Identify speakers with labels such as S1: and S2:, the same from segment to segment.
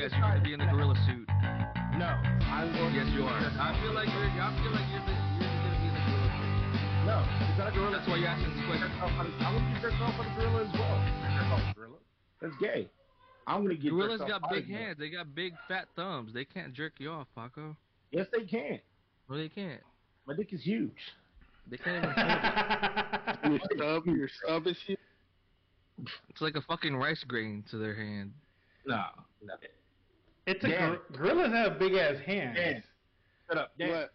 S1: yes, you're gonna be in the gorilla suit.
S2: No, I'm going.
S1: Yes,
S2: to
S1: you are. I feel like you're. I feel like you're. The, you're gonna be in the gorilla suit.
S2: No, it's not a gorilla.
S1: That's why you're asking this question.
S2: I'm gonna get jerked off by the gorilla as well. Jerk gorilla. That's gay. I'm gonna get.
S1: Gorillas
S2: jerked
S1: got
S2: off by
S1: big
S2: the gorilla.
S1: hands. They got big fat thumbs. They can't jerk you off, Paco.
S2: Yes, they can.
S1: No, they can't.
S2: My dick is huge.
S1: They can't even hold it.
S3: Your stub, your stub is huge.
S1: It's like a fucking rice grain to their hand.
S2: No, no.
S4: It's a
S2: Dan.
S4: gor- gorillas have big ass hands.
S2: Dan, shut up. Dan.
S3: What?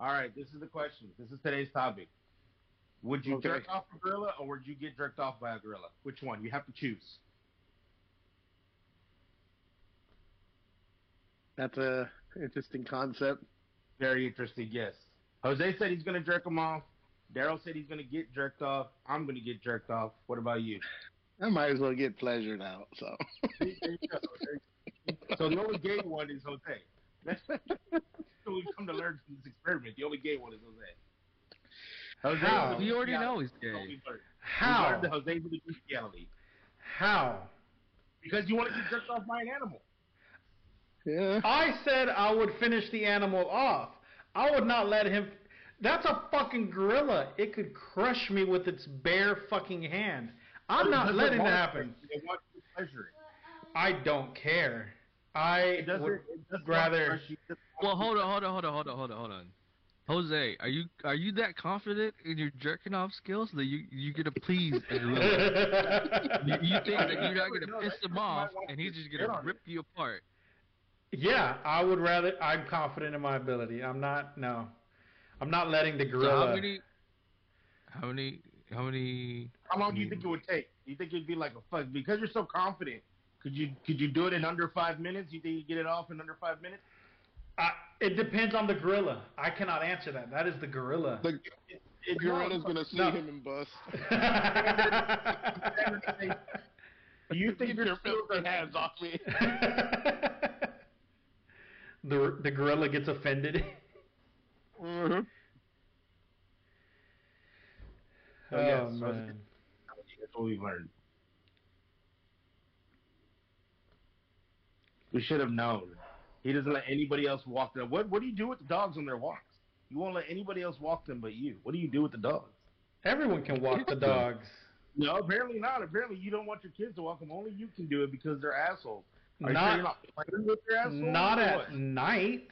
S2: All right, this is the question. This is today's topic. Would you
S3: Okay.
S2: jerk off a gorilla or would you get jerked off by a gorilla? Which one? You have to choose.
S3: That's a interesting concept.
S2: Very interesting. Yes. Jose said he's gonna jerk him off. Daryl said he's gonna get jerked off. I'm gonna get jerked off. What about you?
S3: I might as well get pleasured out. So.
S2: There you go. There you go. So the only gay one is Jose. That's what we've come to learn from this experiment. The only gay one is Jose. Jose
S4: How?
S2: is the
S1: You already know he's gay.
S2: we learned. We
S4: How?
S2: learned that Jose's the bestiality.
S4: How?
S2: Because you want to get jerked off by an animal.
S3: Yeah.
S4: I said I would finish the animal off. I would not let him. That's a fucking gorilla. It could crush me with its bare fucking hand. I'm not letting that happen.
S2: It wants to pleasure it.
S4: I don't care. I
S2: It doesn't.
S4: would
S2: It
S4: rather.
S2: want to crush you. It just
S1: Well, hold on, hold on, hold on, hold on, hold on, hold on. Jose, are you are you that confident in your jerking off skills that you you gonna please a you, you think that you're not gonna piss him off and he's just gonna rip you apart?
S4: yeah, I would rather. I'm confident in my ability. I'm not. No, I'm not letting the
S1: So
S4: gorilla.
S1: how many? How many? How many?
S2: How long do you think it would take? You think it'd be like a fuck? Because you're so confident. Could you could you do it in under five minutes? You think you get it off in under five minutes?
S4: I, it depends on the gorilla. I cannot answer that. That is the gorilla.
S3: The
S2: It,
S3: gorilla's gonna see
S4: no.
S3: him and bust.
S2: Do you think
S3: Get
S2: your
S3: your filthy hands off me.
S4: the the gorilla gets offended.
S3: Mm-hmm.
S2: So,
S4: oh
S2: yes,
S4: man.
S2: That's what we've learned. We should have known. He doesn't let anybody else walk them. What What do you do with the dogs on their walks? You won't let anybody else walk them but you. What do you do with the dogs?
S4: Everyone can walk the dogs.
S2: No, apparently not. Apparently you don't want your kids to walk them. Only you can do it because they're assholes. Are you
S4: Not-
S2: sure you're not playing with your assholes?
S4: Not at
S2: what?
S4: night,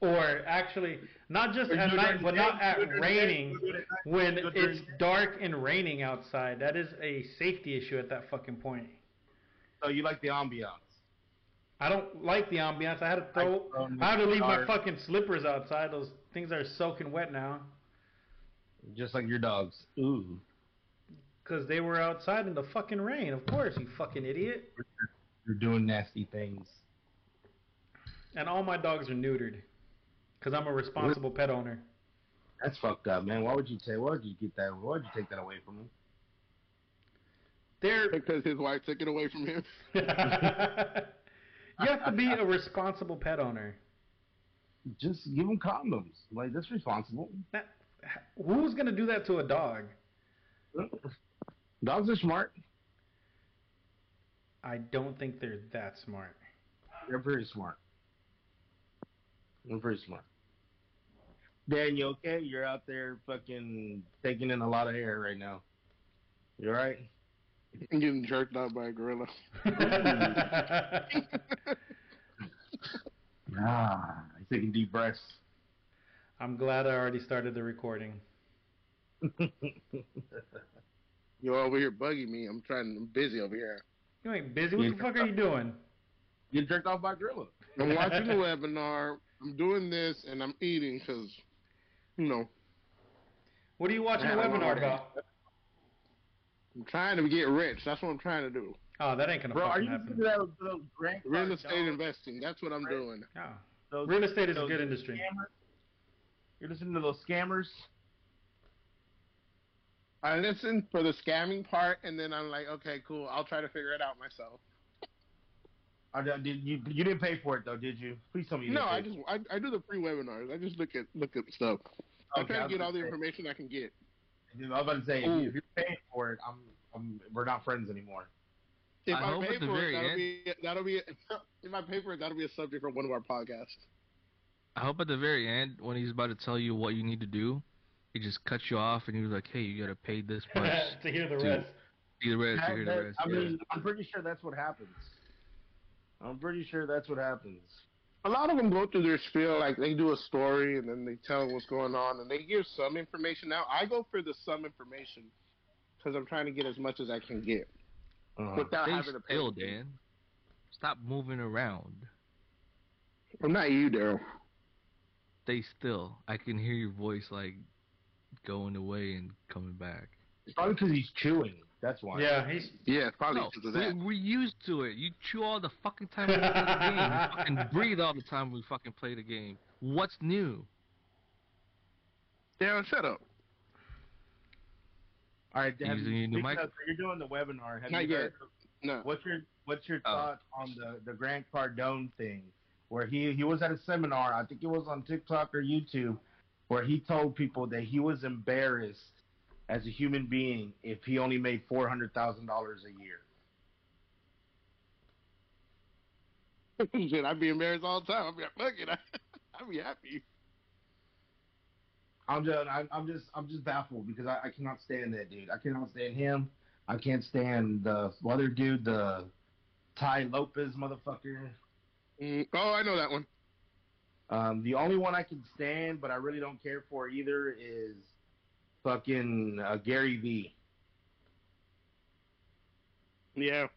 S4: or actually not just at night, but not at
S2: you do it during the day,
S4: raining.
S2: you do it at night,
S4: When
S2: you do it during
S4: it's dark and raining outside, that is a safety issue at that fucking point.
S2: So you like the ambiance.
S4: I don't like the ambiance. I had to throw.
S2: um,
S4: I had to leave my fucking slippers outside. Those things are soaking wet now
S2: Just like your dogs. Ooh.
S4: because they were outside in the fucking rain. Of course, you fucking idiot.
S2: You're doing nasty things.
S4: And all my dogs are neutered because I'm a responsible pet owner.
S2: That's fucked up, man. Why would you say? Why would you get that? Why would you take that away from him?
S4: They're
S3: Because his wife took it away from him.
S4: you have to be a responsible pet owner.
S2: Just give them condoms. Like that's responsible.
S4: That, who's gonna do that to a dog?
S2: Dogs are smart.
S4: I don't think they're that smart.
S2: They're very smart. They're very smart. Dan, you okay? You're out there fucking taking in a lot of air right now. You alright?
S3: And getting jerked out by a gorilla.
S2: Ah, he's taking deep breaths.
S4: I'm glad I already started the recording.
S3: You're over here bugging me. I'm trying. I'm busy over here.
S4: You ain't busy. What the fuck are you doing?
S2: Get jerked off by a gorilla.
S3: I'm watching the webinar. I'm doing this, and I'm eating because, you know,
S4: What are you watching a
S3: Yeah, I
S4: webinar about?
S3: I'm trying to get rich. That's what I'm trying to do.
S4: Oh, that ain't gonna
S2: Bro, are
S4: fucking
S2: you
S4: happen.
S2: listening to that, those Grant
S3: Real
S2: Cardone-
S3: estate investing. That's what I'm
S2: Right.
S3: doing.
S4: Oh.
S2: those-
S4: Real estate is a good industry.
S2: scammers? You're listening to those scammers?
S3: I listen for the scamming part, and then I'm like, okay, cool. I'll try to figure it out myself.
S2: Or did you you didn't pay for it though, did you? Please tell me you
S3: No,
S2: didn't
S3: I just I, I do the free webinars. I just look at look at stuff. I
S2: Okay,
S3: try to get all the
S2: gonna
S3: information I can get.
S2: I was about to say, if,
S3: Ooh.
S2: you, if you're paying for it, I'm, I'm, we're not friends anymore.
S3: If
S1: I
S3: I, pay for it, that'll
S1: end-
S3: be that'll be if I pay for it, that'll be a subject for one of our podcasts.
S1: I hope at the very end, when he's about to tell you what you need to do, he just cuts you off and he's like, "Hey, you gotta pay this much
S4: to hear the
S1: Dude.
S4: rest.
S1: See the rest, to hear the rest."
S2: I
S1: yeah.
S2: mean, I'm pretty sure that's what happens. I'm pretty sure that's what happens.
S3: A lot of them go through their spiel, like they do a story and then they tell what's going on, and they give some information. Now I go for the some information because I'm trying to get as much as I can get
S2: Uh-huh.
S3: without having to pay.
S1: still, Dan. Stop moving around.
S3: I'm not you, Daryl.
S1: Stay still. I can hear your voice like going away and coming back.
S2: It's probably because he's chewing. That's why.
S4: Yeah, he's.
S3: Yeah, it's probably
S1: No,
S3: because of
S1: we,
S3: that.
S1: we're used to it. You chew all the fucking time we play the game. You fucking breathe all the time we fucking play the game. What's new?
S3: Daryl, shut up.
S2: All right. Have
S1: Using
S2: you,
S1: your new
S2: speaking
S1: mic?
S2: of- you're doing the webinar. Have
S3: Not
S2: you
S3: yet.
S2: heard-
S3: No.
S2: What's your What's your
S1: Oh.
S2: thoughts on the the Grant Cardone thing, where he he was at a seminar? I think it was on TikTok or YouTube, where he told people that he was embarrassed as a human being if he only made four hundred thousand dollars a year.
S3: Shit, I'd be embarrassed all the time. I'd be like, fuck it. I'd be happy.
S2: I'm just I'm, I'm just I'm just baffled because I, I cannot stand that dude. I cannot stand him. I can't stand the other dude, the Tai Lopez motherfucker.
S3: Mm, oh, I know that one.
S2: Um, the only one I can stand, but I really don't care for either, is fucking uh, Gary V.
S3: Yeah,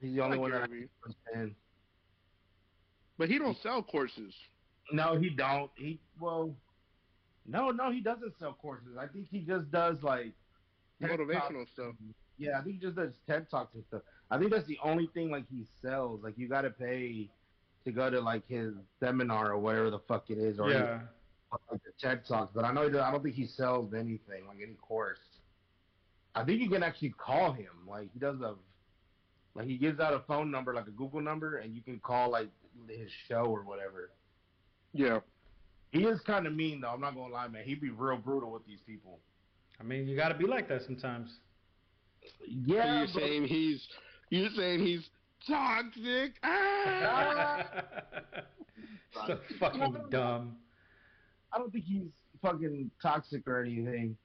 S2: He's the only
S3: I
S2: one that I
S3: Gary
S2: can stand.
S3: but he don't sell courses.
S2: No, he don't. He well, no, no, he doesn't sell courses. I think he just does like
S3: Motivational
S2: Talks.
S3: stuff.
S2: Yeah, I think he just does TED talks and stuff. I think that's the only thing like he sells. Like you got to pay to go to like his seminar or whatever the fuck it is, or
S4: Yeah.
S2: Like the TED talks. But I know he I don't think he sells anything like any course. I think you can actually call him. Like he does a, like he gives out a phone number, like a Google number, and you can call like his show or whatever.
S3: Yeah.
S2: He is kind of mean though. I'm not gonna lie, man. He'd be real brutal with these people.
S4: I mean, you got to be like that sometimes.
S2: Yeah,
S3: so you're
S2: but-
S3: saying he's you're saying he's toxic. Ah!
S4: so fucking dumb.
S2: I don't think he's fucking toxic or anything.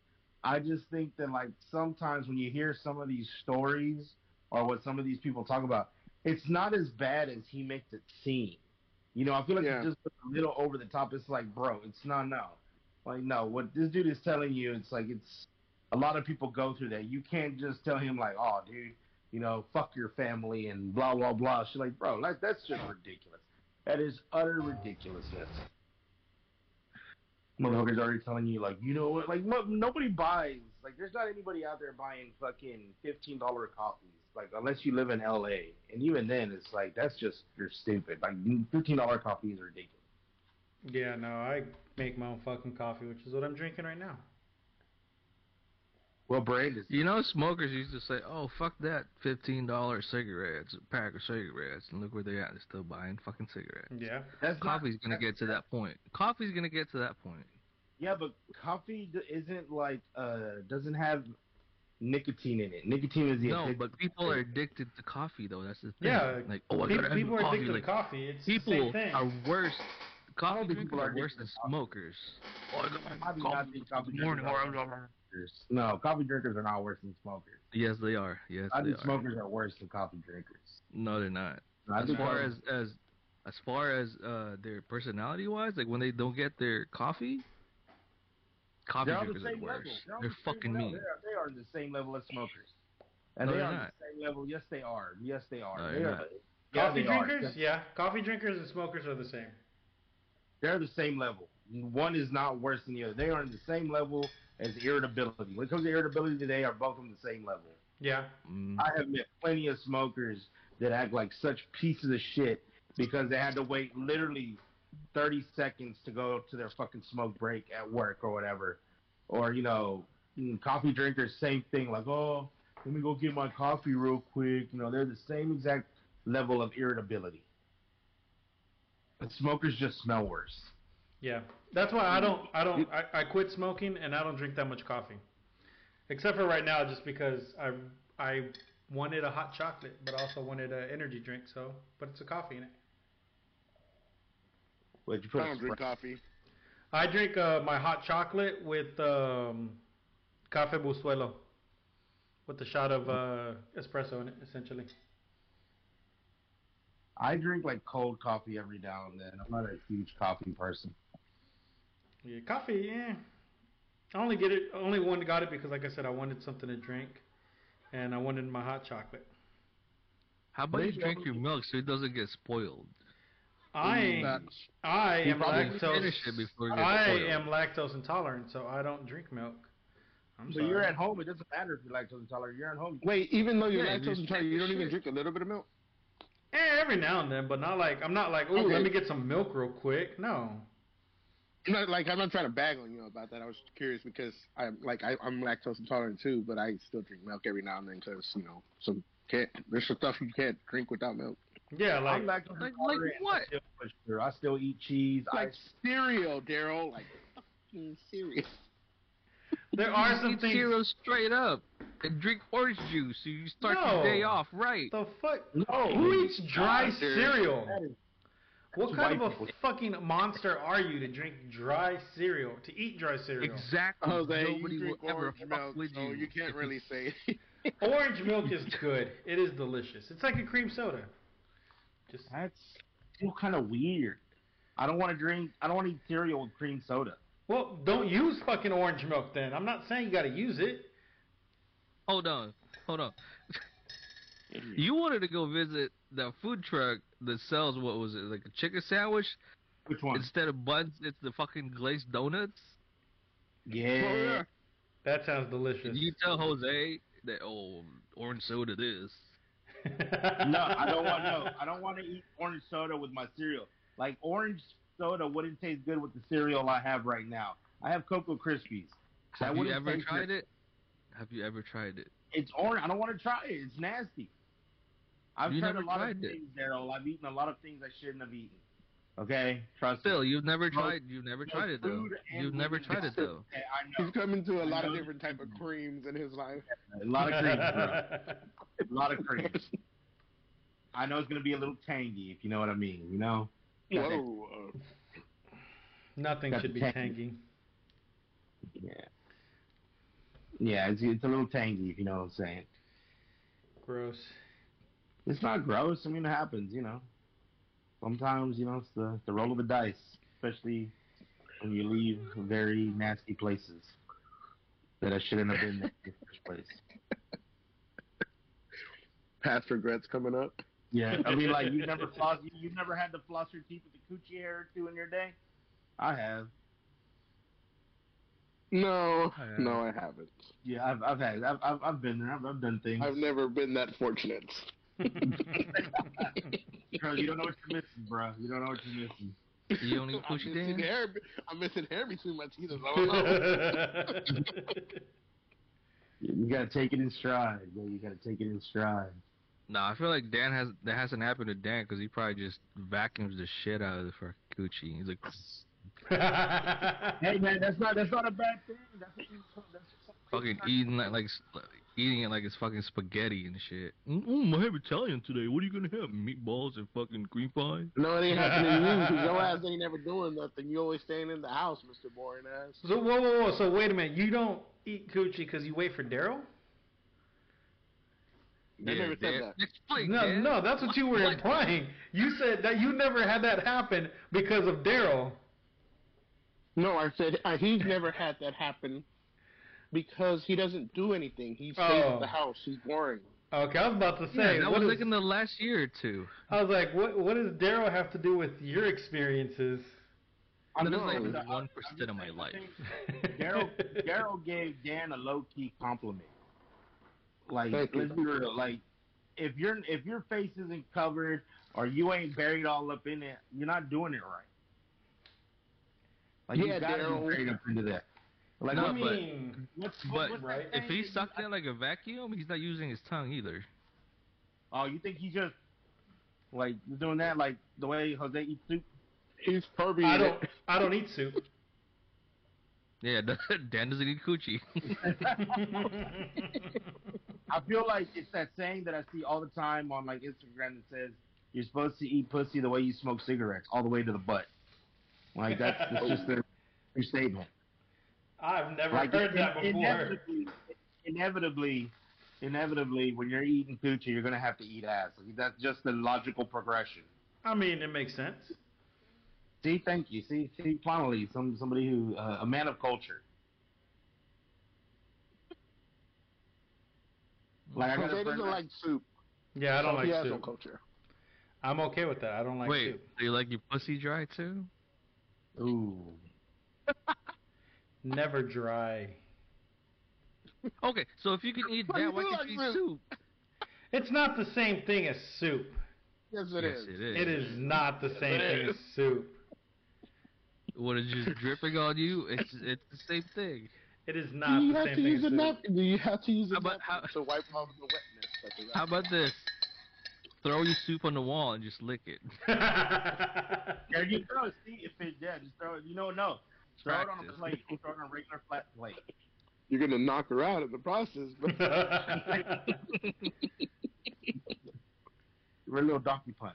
S2: I just think that like sometimes when you hear some of these stories or what some of these people talk about, it's not as bad as he makes it seem. You know, I feel like
S3: Yeah.
S2: it's just a little over the top. It's like, bro, it's not no. Like no, what this dude is telling you, it's like it's a lot of people go through that. You can't just tell him like, oh, dude, you know, fuck your family and blah blah blah. She's like, bro, like that's just ridiculous. That is utter ridiculousness. Motherfuckers already telling you like, you know what? Like mo- nobody buys. Like there's not anybody out there buying fucking fifteen dollar coffees. Like unless you live in L.A. And even then, it's like that's just you're stupid. Like fifteen dollar coffee is ridiculous.
S4: Yeah, no, I make my own fucking coffee, which is what I'm drinking right now.
S2: What brand is?
S1: You know, smokers used to say, "Oh, fuck that, fifteen dollars cigarettes, a pack of cigarettes," and look where they're at. They're still buying fucking cigarettes.
S4: Yeah.
S2: That's not-
S1: Coffee's gonna get to that point. Coffee's gonna get to that point.
S2: Yeah, but coffee isn't like uh doesn't have nicotine in it. Nicotine is the
S1: No, but people are addicted to coffee, though. That's the thing.
S4: Yeah,
S1: like oh, I
S4: People,
S1: gotta have
S4: people are
S1: coffee.
S4: addicted
S1: like,
S4: to coffee. It's the
S1: people
S4: same thing.
S1: are worse. Coffee
S2: people are
S1: are worse than
S2: coffee.
S1: smokers. Oh, I got my
S2: I do not
S1: coffee
S2: coffee
S1: in the morning.
S2: Drinkers are drinkers. No, coffee drinkers are not worse than smokers.
S1: Yes, they are. Yes,
S2: I think smokers are worse than coffee drinkers.
S1: No, they're not.
S2: I
S1: as far as as as far as uh their personality wise, like when they don't get their coffee, coffee
S2: they're on the
S1: drinkers are
S2: same level.
S1: worse.
S2: They're,
S1: They're
S2: the
S1: fucking
S2: level.
S1: mean.
S2: They are, they are the same level as smokers. And
S1: No,
S2: they
S1: they're not.
S2: the same level. Yes, they are. Yes, they are.
S1: No,
S2: they
S1: they're not.
S2: Yeah,
S4: Coffee
S2: they are.
S4: drinkers? Yeah. Coffee drinkers and smokers are the same.
S2: They're the same level. One is not worse than the other. They are on the same level as irritability. When it comes to irritability, they are both on the same level.
S4: Yeah.
S1: Mm.
S2: I have met plenty of smokers that act like such pieces of shit because they had to wait literally 30 seconds to go to their fucking smoke break at work or whatever. Or, you know, mm, coffee drinkers, same thing. Like, oh, let me go get my coffee real quick. You know, they're the same exact level of irritability. But smokers just smell worse.
S4: Yeah. That's why I don't I don't I, I quit smoking and I don't drink that much coffee. Except for right now just because I I wanted a hot chocolate, but also wanted an energy drink. So, but it's a coffee in it.
S2: What'd you put
S3: I
S2: a
S3: don't drink coffee.
S4: I drink uh, my hot chocolate with um, cafe Bustelo, with a shot of uh, espresso in it, essentially.
S2: I drink like cold coffee every now and then. I'm not a huge coffee person.
S4: Yeah, coffee. Yeah, I only get it. I only one got it because, like I said, I wanted something to drink, and I wanted my hot chocolate.
S1: How about you drink your milk so it doesn't get spoiled?
S4: I I am lactose.
S1: it before it gets
S4: I
S1: spoiled.
S4: am lactose intolerant, so I don't drink milk. I'm
S2: But
S4: sorry.
S2: you're at home. It doesn't matter if you're lactose intolerant. You're at home.
S3: Wait, even though you're
S1: Yeah,
S3: lactose intolerant, you don't
S1: the
S3: even drink a little bit of milk.
S4: Eh, every now and then, but not like I'm not like, ooh,
S3: Okay.
S4: let me get some milk real quick. No.
S3: I'm not like I'm not trying to bag on you about that. I was curious because I'm like I, I'm lactose intolerant too, but I still drink milk every now and then because you know some can't there's some stuff you can't drink without milk.
S4: Yeah, like
S2: I'm lactose
S1: like-
S2: intolerant. and
S1: like
S2: I still push. I still eat cheese. I
S3: Like cereal, Daryl. Like fucking cereal.
S4: there
S1: You
S4: are
S1: just
S4: some
S1: eat
S4: things.
S1: cereal straight up and drink orange juice so you start
S4: No.
S1: your day off right.
S4: The fuck?
S2: no.
S4: Who eats dry
S3: God,
S4: cereal?
S2: That is-
S4: What
S2: That's
S4: kind of a
S2: people.
S4: fucking monster are you to drink dry cereal? To eat dry cereal?
S1: Exactly.
S3: Oh, Jose,
S1: Nobody
S3: you drink
S1: will ever
S3: orange
S1: fuck
S3: milk,
S1: with
S3: so
S1: you.
S3: you can't really say.
S4: Orange milk is good. It is delicious. It's like a cream soda. Just
S2: That's still kind of weird. I don't want to drink. I don't want to eat cereal with cream soda.
S4: well, don't use fucking orange milk then. I'm not saying you got to use it.
S1: Hold on, hold on. You wanted to go visit the food truck that sells what was it, like a chicken sandwich?
S2: Which one?
S1: Instead of buns, it's the fucking glazed donuts.
S2: yeah.
S4: Oh, that sounds delicious.
S1: Can you tell Jose that oh orange soda this?
S2: no, I don't want no. I don't want to eat orange soda with my cereal. Like orange soda wouldn't taste good with the cereal I have right now. I have Cocoa Krispies. That
S1: Have you ever tried
S2: good.
S1: it? Have you ever tried it?
S2: It's orange. I don't want to try it. It's nasty. I've
S1: You
S2: tried a lot
S1: tried
S2: of
S1: it.
S2: things, Daryl. I've eaten a lot of things I shouldn't have eaten. Okay, trust
S1: Still,
S2: me.
S1: you've never tried. You've never
S2: both
S1: tried it though. You've never tried it though.
S2: Okay, I know.
S3: He's coming to a
S2: I
S3: lot of different type of creams in his life.
S2: A lot of creams, bro. A lot of creams. I know it's gonna be a little tangy, if you know what I mean. You know.
S3: Whoa.
S4: Nothing
S2: Got
S4: should be
S2: tangy.
S4: tangy.
S2: Yeah. Yeah, it's it's a little tangy, if you know what I'm saying.
S4: Gross.
S2: It's not gross. I mean, it happens. You know. Sometimes you know it's the the roll of the dice, especially when you leave very nasty places that I shouldn't have been in the first place.
S3: Past regrets coming up.
S2: Yeah, I mean, like you never floss, you, you've never had to floss your teeth with a coochie hair or two in your day. I have.
S3: No,
S1: Uh,
S3: no, I haven't.
S2: Yeah, I've I've had I've I've, I've been there. I've, I've done things.
S3: I've never been that fortunate.
S2: Bro, you don't know what you're missing, bro. You don't know what you're missing.
S1: You only
S3: I'm
S1: coochie
S3: missing
S1: Dan?
S3: hair. I'm missing hair between my teeth. I don't.
S2: You gotta take it in stride, bro. You gotta take it in stride.
S1: Nah, I feel like Dan has that hasn't happened to Dan because he probably just vacuums the shit out of the fucking Gucci. He's like,
S2: Hey man, that's not that's not a bad thing. That's, what you, that's
S1: fucking eating like, like s- eating it like it's fucking spaghetti and shit. Mm, I have Italian today. What are you gonna have? Meatballs and fucking green pie?
S3: no, it ain't happening to you because your ass ain't never doing nothing. You always staying in the house, Mister Boring Ass.
S4: so whoa, whoa, whoa. So wait a minute. You don't eat coochie because you wait for Daryl?
S3: I never said that.
S1: Explain,
S4: No,
S1: Dan.
S4: no. That's what you were
S1: What?
S4: implying. You said that you never had that happen because of Daryl.
S3: No, I said uh, he's never had that happen because he doesn't do anything. He stays
S4: Oh.
S3: at the oh. house. He's boring.
S4: Okay, I was about to say.
S1: Yeah,
S4: say.
S1: that was
S4: is-
S1: like in the last year or two.
S4: I was like, what? What does Daryl have to do with your experiences?
S2: I'm
S1: That is
S2: just
S1: like
S2: saying-
S1: one
S2: I'm
S1: of my life.
S2: Daryl Daryl gave Dan a low key compliment. Like
S3: Thank
S2: let's be real. Like if your if your face isn't covered or you ain't buried all up in it, you're not doing it right. Like
S3: Yeah,
S2: you gotta
S3: Daryl.
S2: be buried up into that. Like
S1: No,
S4: I
S2: what,
S1: but-
S2: what's,
S1: But
S2: what's
S4: right,
S1: if
S2: saying
S1: he's
S2: that you-
S1: sucking like a vacuum, he's not using his tongue either.
S2: Oh, you think he's just like doing that like the way Jose eats soup?
S3: He's Furby.
S4: I don't. I don't eat soup.
S1: Yeah, Dan doesn't eat coochie.
S2: I feel like it's that saying that I see all the time on like Instagram that says you're supposed to eat pussy the way you smoke cigarettes, all the way to the butt. Like that's, that's just their, their statement.
S4: I've never
S2: Like
S4: heard that before.
S2: Inevitably, inevitably, inevitably, when you're eating coochie, you're gonna have to eat ass. Like, that's just the logical progression.
S4: I mean, it makes sense.
S2: See, thank you. See, see, finally, some somebody who uh, a man of culture. Like I got
S3: Jose
S2: a
S3: doesn't like soup.
S4: Yeah, I don't
S3: so
S4: like
S3: he has no
S4: soup.
S3: culture.
S4: I'm okay with that. I don't like
S1: Wait,
S4: soup.
S1: do you like your pussy dry too?
S2: Ooh.
S4: Never dry.
S1: Okay, so if you can eat that, why can't you eat
S3: soup?
S1: soup?
S4: It's not the same thing as soup.
S3: Yes, it
S1: yes,
S3: is.
S1: it is.
S4: It is not the same thing
S3: is.
S4: as soup.
S1: What is just dripping on you? It's it's the same thing.
S4: It is
S3: Do
S4: not
S3: you
S4: the
S3: have
S4: same
S3: to
S4: thing
S3: use
S4: as
S3: a
S4: soup.
S3: napkin? Do you have to use a
S1: How about-
S3: napkin
S1: how-
S3: to wipe off the wetness? That's a
S1: How about this? Throw your soup on the wall and just lick it.
S2: There you go. See if it yeah, just throw it. You know, no. Throw it on a plate. Throw it on a regular flat plate.
S3: You're gonna knock her out in the process, but
S2: You're a little donkey punch.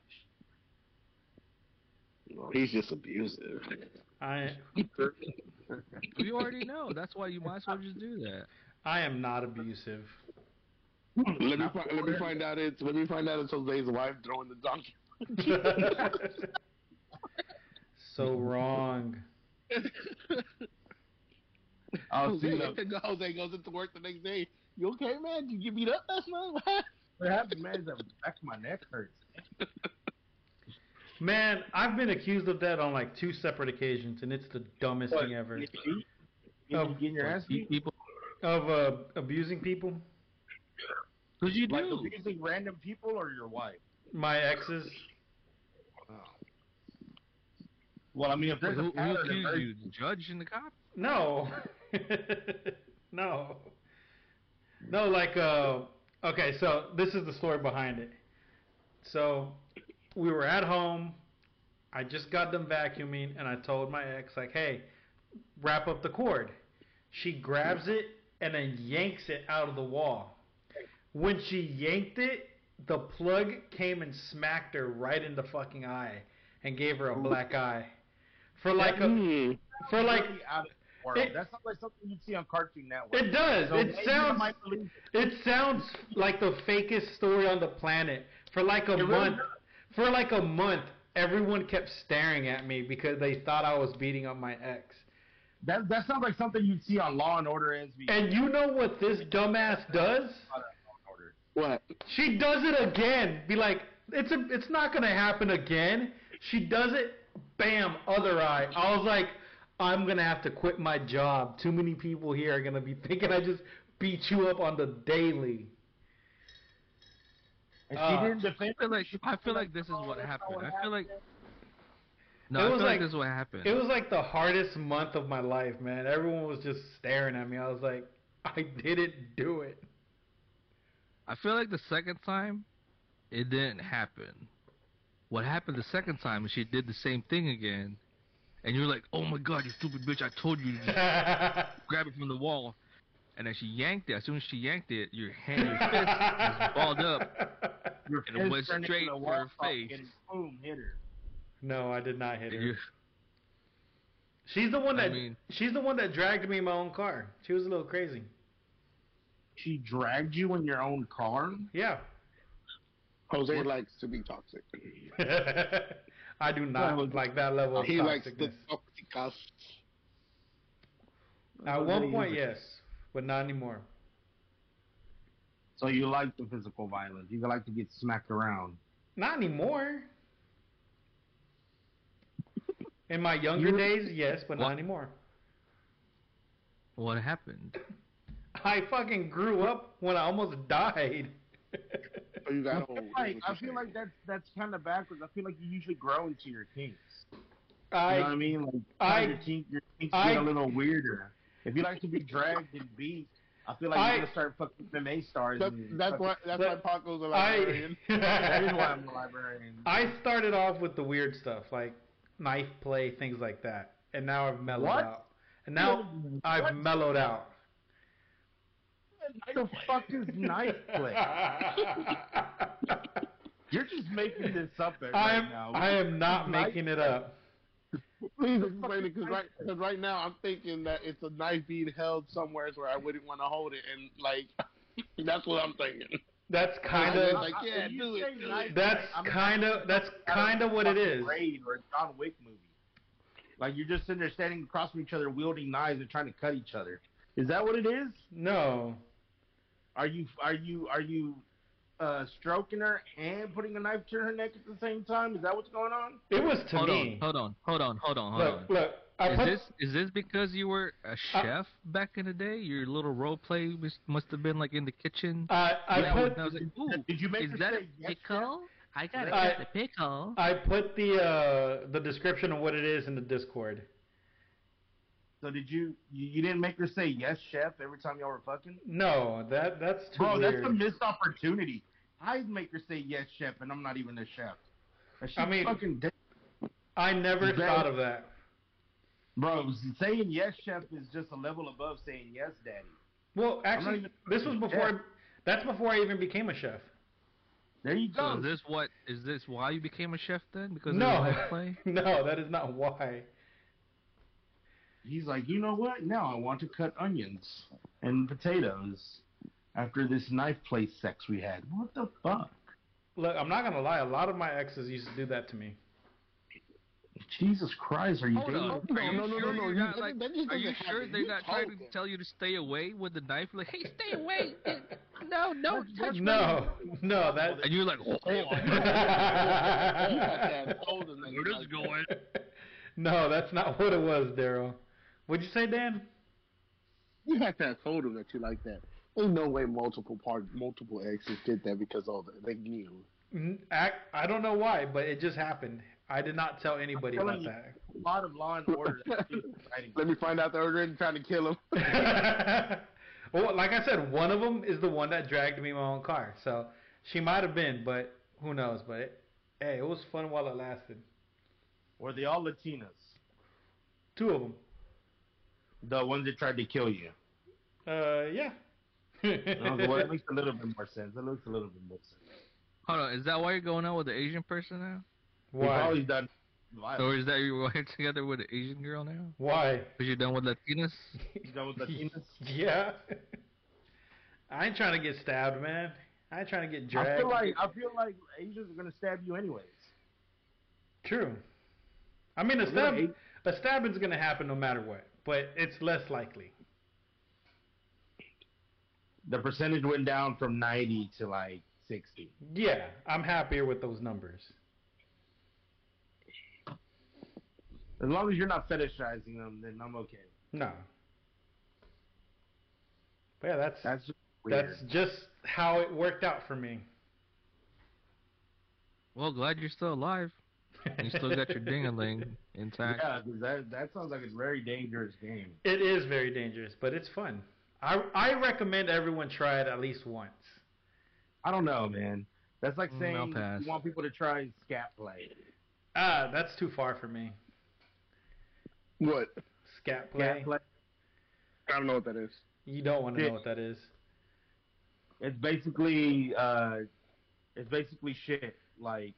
S3: no, he's just abusive.
S4: I
S1: you already know. That's why you might as well just do that.
S4: I am not abusive.
S3: let me fi- let me find out it's let me find out it's Jose's wife throwing the donkey.
S4: so wrong.
S2: Oh,
S3: Jose,
S2: see, look,
S3: Jose goes into work the next day. You okay, man? Did you get beat up last night?
S2: what happened, man? Is the back of my neck hurts.
S4: Man, I've been accused of that on like two separate occasions, and it's the dumbest
S2: What,
S4: thing ever.
S2: You you- you
S4: Oh,
S2: getting your ass
S1: Eat
S2: beat?
S1: people.
S4: Of uh, abusing people,
S1: Cause you
S2: Like
S1: do.
S2: abusing random people or your wife?
S4: my exes.
S2: Oh. Well, I mean, if
S1: Who,
S2: there's a
S1: who
S2: pattern,
S1: accused you? The judge and the cop?
S4: No, no, no. Like, uh, okay. So this is the story behind it. So we were at home. I just got done vacuuming, and I told my ex, like, "Hey, wrap up the cord." She grabs it and then yanks it out of the wall. When she yanked it, the plug came and smacked her right in the fucking eye and gave her a black eye. For like a for like
S2: really out of the world.
S4: it-
S2: That's not like something you'd see on Cartoon Network.
S4: it does.
S2: So
S4: It sounds
S2: might
S4: it sounds like the fakest story on the planet. For like a
S2: It
S4: month,
S2: does.
S4: for like a month, everyone kept staring at me because they thought I was beating up my ex.
S2: That that sounds like something you'd see on Law and Order SVU.
S4: And you know what this dumbass does?
S2: Not on Law and Order.
S3: What?
S4: She does it again. Be like, it's a, it's not gonna happen again. She does it. Bam, other eye. I was like, I'm gonna have to quit my job. Too many people here are gonna be thinking I just beat you up on the daily.
S2: And
S4: Uh,
S2: she didn't defend.
S1: I feel like I feel like this is
S2: Oh,
S1: what happened. I feel like no,
S4: It
S1: I
S4: was
S1: feel like,
S4: like-
S1: this is what happened.
S4: It was like the hardest month of my life, man. Everyone was just staring at me. I was like, I didn't do it.
S1: I feel like the second time, it didn't happen. What happened the second time is she did the same thing again, and you're like, "Oh my god, you stupid bitch! I told you to just grab it from the wall." And then she yanked it. As soon as she yanked it, your hand, your fist was balled up,
S2: Your
S1: And it went straight
S2: into
S1: for her face.
S2: And boom, hit her.
S4: No, I did not hit
S1: and
S4: her.
S1: you
S4: She's the one
S1: I
S4: that
S1: mean-
S4: she's the one that dragged me in my own car. She was a little crazy.
S2: She dragged you in your own car.
S4: Yeah.
S3: Jose likes to be toxic.
S4: I do not
S2: Well,
S4: like that level of
S3: He likes the
S4: toxicness.
S3: toxicas.
S4: At one point, yes, but not anymore.
S2: So you like the physical violence. You like to get smacked around.
S4: Not anymore. In my younger
S2: You-
S4: days, yes, but not anymore.
S1: what happened?
S4: I fucking grew up when I almost died.
S3: So you got old. is
S2: Like, I feel
S3: saying.
S2: like that's that's kind of backwards. I feel like you usually grow into your kinks. You
S4: I
S2: know what I mean? Like
S4: I-
S2: your kinks, your kinks
S4: I-
S2: get a little weirder. If you like to be dragged and beat, I feel like
S4: I-
S2: you're gonna start fucking MMA stars.
S3: That,
S2: and
S3: that's
S2: fucking-
S3: why. That's
S4: But
S3: why Paco's a
S4: I
S3: librarian.
S2: That is why I'm a librarian.
S4: I started off with the weird stuff like knife play, things like that, and now I've mellowed
S2: What?
S4: out. And now I've mellowed out.
S2: The fuck is knife play? You're just making this up right
S4: I am
S2: now.
S4: I am not making it up.
S3: Please explain it, because right, cause right now I'm thinking that it's a knife being held somewhere where I wouldn't want to hold it, and like that's what I'm thinking.
S4: That's kind of
S3: like, yeah,
S2: you
S3: do it,
S2: say
S3: do it.
S2: knife
S4: that's kind of that's kind of what it is.
S2: Raid or a John Wick movie. Like you're just sitting there standing across from each other, wielding knives and trying to cut each other. Is that what it is?
S4: No.
S2: Are you are you are you uh, stroking her and putting a knife to her neck at the same time? Is that what's going on?
S4: It was to
S1: hold
S4: me.
S1: on, hold on, hold on, hold on, hold
S4: look,
S1: on.
S4: look. I
S1: Is
S4: put,
S1: this is this because you were a
S4: Uh,
S1: chef back in the day? Your little role play was, must have been like in the kitchen.
S4: I, I
S2: Yeah,
S4: put
S1: And I was like, ooh,
S2: Did you make
S1: is that
S2: say
S1: a
S2: yes,
S1: pickle? I gotta
S4: I-
S1: get the pickle.
S4: I put the uh, the description of what it is in the Discord.
S2: So did you, you you didn't make her say yes, chef every time y'all were fucking?
S4: No, that that's too
S2: Bro,
S4: weird.
S2: that's a missed opportunity. I'd make her say yes, chef, and I'm not even a chef. That
S4: I mean-
S2: fucking dead.
S4: I never
S2: Exactly.
S4: thought of that.
S2: Bro, saying yes, chef is just a level above saying yes, daddy.
S4: Well, actually, this was before. That's before I even became a chef.
S2: There you
S1: So
S2: go.
S1: is this what is this why you became a chef then? Because
S4: No,
S1: of play?
S4: no, that is not why.
S2: He's like, you know what? Now I want to cut onions and potatoes after this knife play sex we had. What the fuck?
S4: Look, I'm not gonna lie. A lot of my exes used to do that to me.
S2: Jesus Christ, are you
S1: Hold
S2: dating?
S1: up.
S3: No,
S1: Are you
S3: no, no,
S1: sure
S3: no, no,
S1: you're
S3: you-
S1: like? Are you sure
S3: happen.
S1: they're
S3: You
S1: not trying to tell you to stay away with the knife? Like, hey, stay away! No, no, touch me.
S4: No, no, that.
S1: And you're like, oh,
S3: You have to have told them that
S1: where
S3: you
S1: this is
S3: like
S1: going?
S4: no, that's not what it was, Daryl. What'd you say, Dan?
S3: You have to have told them that you like that. Ain't no way multiple part, multiple exes did that because all the, they knew.
S4: I don't know why, but it just happened. I did not tell anybody
S2: I'm
S4: about
S2: telling
S4: that.
S2: A lot of law and order. that shit is exciting.
S3: Let me find out the order and trying to kill him.
S4: well, like I said, one of them is the one that dragged me in my own car. So she might have been, but who knows? But it, hey, it was fun while it lasted.
S2: Were they all Latinas?
S4: Two of them.
S2: The ones that tried to kill you.
S4: Uh, yeah.
S2: Okay, well, that makes a little bit more sense. That makes a little bit more sense.
S1: Hold on, is that why you're going out with the Asian person now?
S2: We've
S4: Why?
S2: always done violence.
S1: Or is that you're going together with an Asian girl now?
S4: Why?
S1: Because you're done with Latinas?
S2: You done with Latinas?
S4: Yeah. I ain't trying to get stabbed, man. I ain't trying to get dragged.
S2: I feel like I feel like Asians are gonna stab you anyways.
S4: True. I mean, a
S2: We're
S4: stab, a stabbing's gonna happen no matter what, but it's less likely.
S2: The percentage went down from ninety to like sixty.
S4: Yeah, I'm happier with those numbers.
S2: As long as you're not fetishizing them, then I'm okay.
S4: No. But yeah, that's
S2: That's just
S4: that's just how it worked out for me.
S1: Well, glad you're still alive. You still got your ding-a-ling intact.
S2: yeah, 'cause that that sounds like a very dangerous game.
S4: It is very dangerous, but it's fun. I I recommend everyone try it at least once.
S2: I don't know, man. That's like
S1: Mm,
S2: saying
S1: I'll
S2: you want people to try scat play.
S4: Ah, that's too far for me.
S3: What?
S4: Scat play.
S2: Scat play.
S3: I don't know what that is.
S4: You don't want to know what that is.
S2: It's basically uh, it's basically shit. Like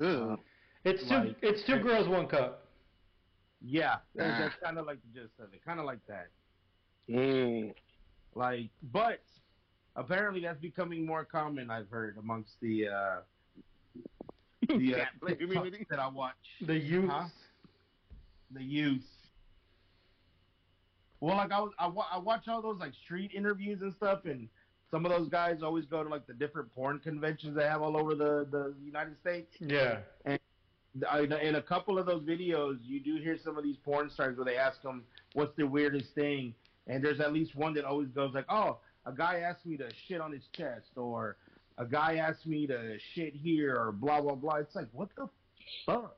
S3: Ugh.
S4: It's two.
S2: Like-
S4: it's two girls, one cup.
S2: yeah, that's,
S3: Ah.
S2: that's kind of like the gist of it. Kind of like that.
S3: Mm.
S2: Like, but apparently that's becoming more common. I've heard amongst the uh, the uh,
S3: Scat community.
S2: that I watch.
S4: The youth.
S2: Huh? the youth. Well, like I was, I, wa- I watch all those like street interviews and stuff, and some of those guys always go to like the different porn conventions they have all over the the United States.
S4: Yeah.
S2: I- In a couple of those videos, you do hear some of these porn stars where they ask them what's the weirdest thing, and there's at least one that always goes like, "Oh, a guy asked me to shit on his chest," or "A guy asked me to shit here," or blah blah blah. It's like, what the fuck?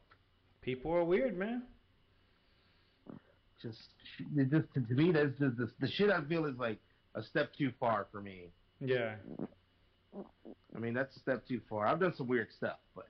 S4: People are weird, man.
S2: just just to me that's just the, the shit I feel is like a step too far for me.
S4: Yeah.
S2: I mean that's a step too far. I've done some weird stuff, but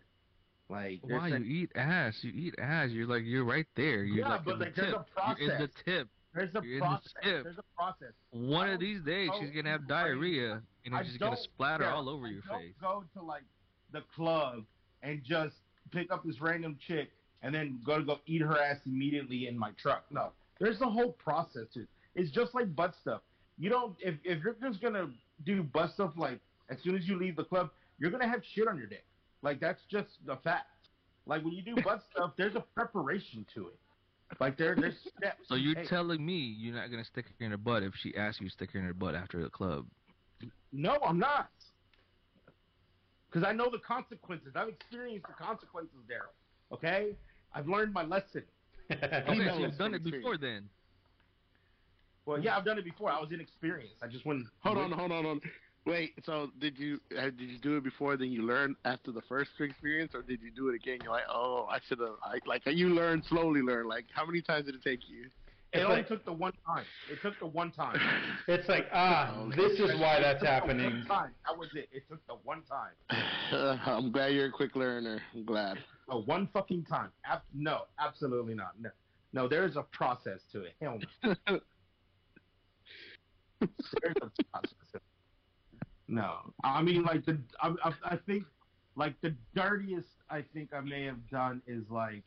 S2: like
S1: Why you eat ass? You eat ass. You're like you're right there. You're
S2: Yeah,
S1: like
S2: but
S1: in the
S2: there's
S1: tip.
S2: a
S1: You're in the tip.
S2: There's a
S1: You're in the
S2: process. There's a process.
S1: One of these days, she's gonna have diarrhea, and it's just gonna splatter
S2: yeah,
S1: all over
S2: I
S1: your
S2: don't
S1: face.
S2: Go to like the club and just pick up this random chick and then go to go eat her ass immediately in my truck. No, there's a whole process to it. It's just like butt stuff. You don't if if you're just gonna do butt stuff like as soon as you leave the club, you're gonna have shit on your dick. Like that's just a fact. Like when you do butt stuff, there's a preparation to it. Like there there's steps.
S1: So
S2: you
S1: you're
S2: take.
S1: telling me you're not gonna stick her in her butt if she asks you to stick her in her butt after the club?
S2: No, I'm not. Because I know the consequences. I've experienced the consequences, Daryl. Okay? I've learned my lesson.
S1: Okay,
S3: Female
S1: so you've done it before then.
S2: Well, yeah, I've done it before. I was inexperienced. I just wouldn't.
S3: Hold on, hold on, hold on. Wait, so did you uh, did you do it before? Then you learned after the first experience, or did you do it again? You're like, oh, I should have. I, like you learn slowly. Learn. Like how many times did it take you?
S2: It
S4: It's
S2: only
S4: like-
S2: took the one time. It took the one time.
S4: It's like, ah,
S3: Okay.
S4: this is why that's
S2: It took the
S4: happening.
S2: One time. That was it. It took the one time.
S3: I'm glad you're a quick learner. I'm glad.
S2: Oh, one fucking time. Ab- no, absolutely not. No, no. There is a process to it. Hell no. There's a process. No, I mean like the. I, I, I think like the dirtiest I think I may have done is like,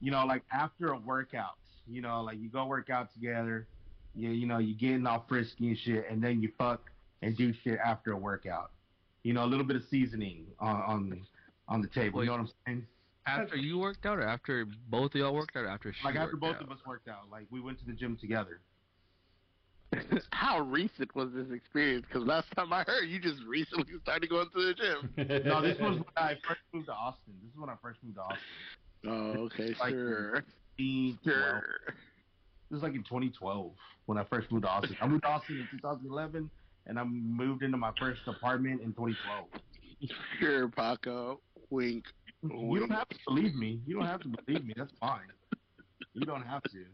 S2: you know, like after a workout. You know, like you go work out together. You you know you getting all frisky and shit, and then you fuck and do shit after a workout. You know, a little bit of seasoning on on, on the table. You know what I'm saying?
S1: After you worked out, or after both of y'all worked out, or after she
S2: Like after both
S1: out?
S2: of us worked out, like we went to the gym together.
S3: How recent was this experience? Because last time I heard, you just recently started going to the gym.
S2: No, this was when I first moved to Austin. This is when I first moved to Austin.
S3: Oh, okay,
S2: Like-
S3: sure,
S2: 2012.
S3: sure.
S2: This was like in 2012 when I first moved to Austin. I moved to Austin in 2011, and I moved into my first apartment in 2012.
S3: Sure, Paco. Wink.
S2: You don't have to believe me. You don't have to believe me. That's fine. You don't have to.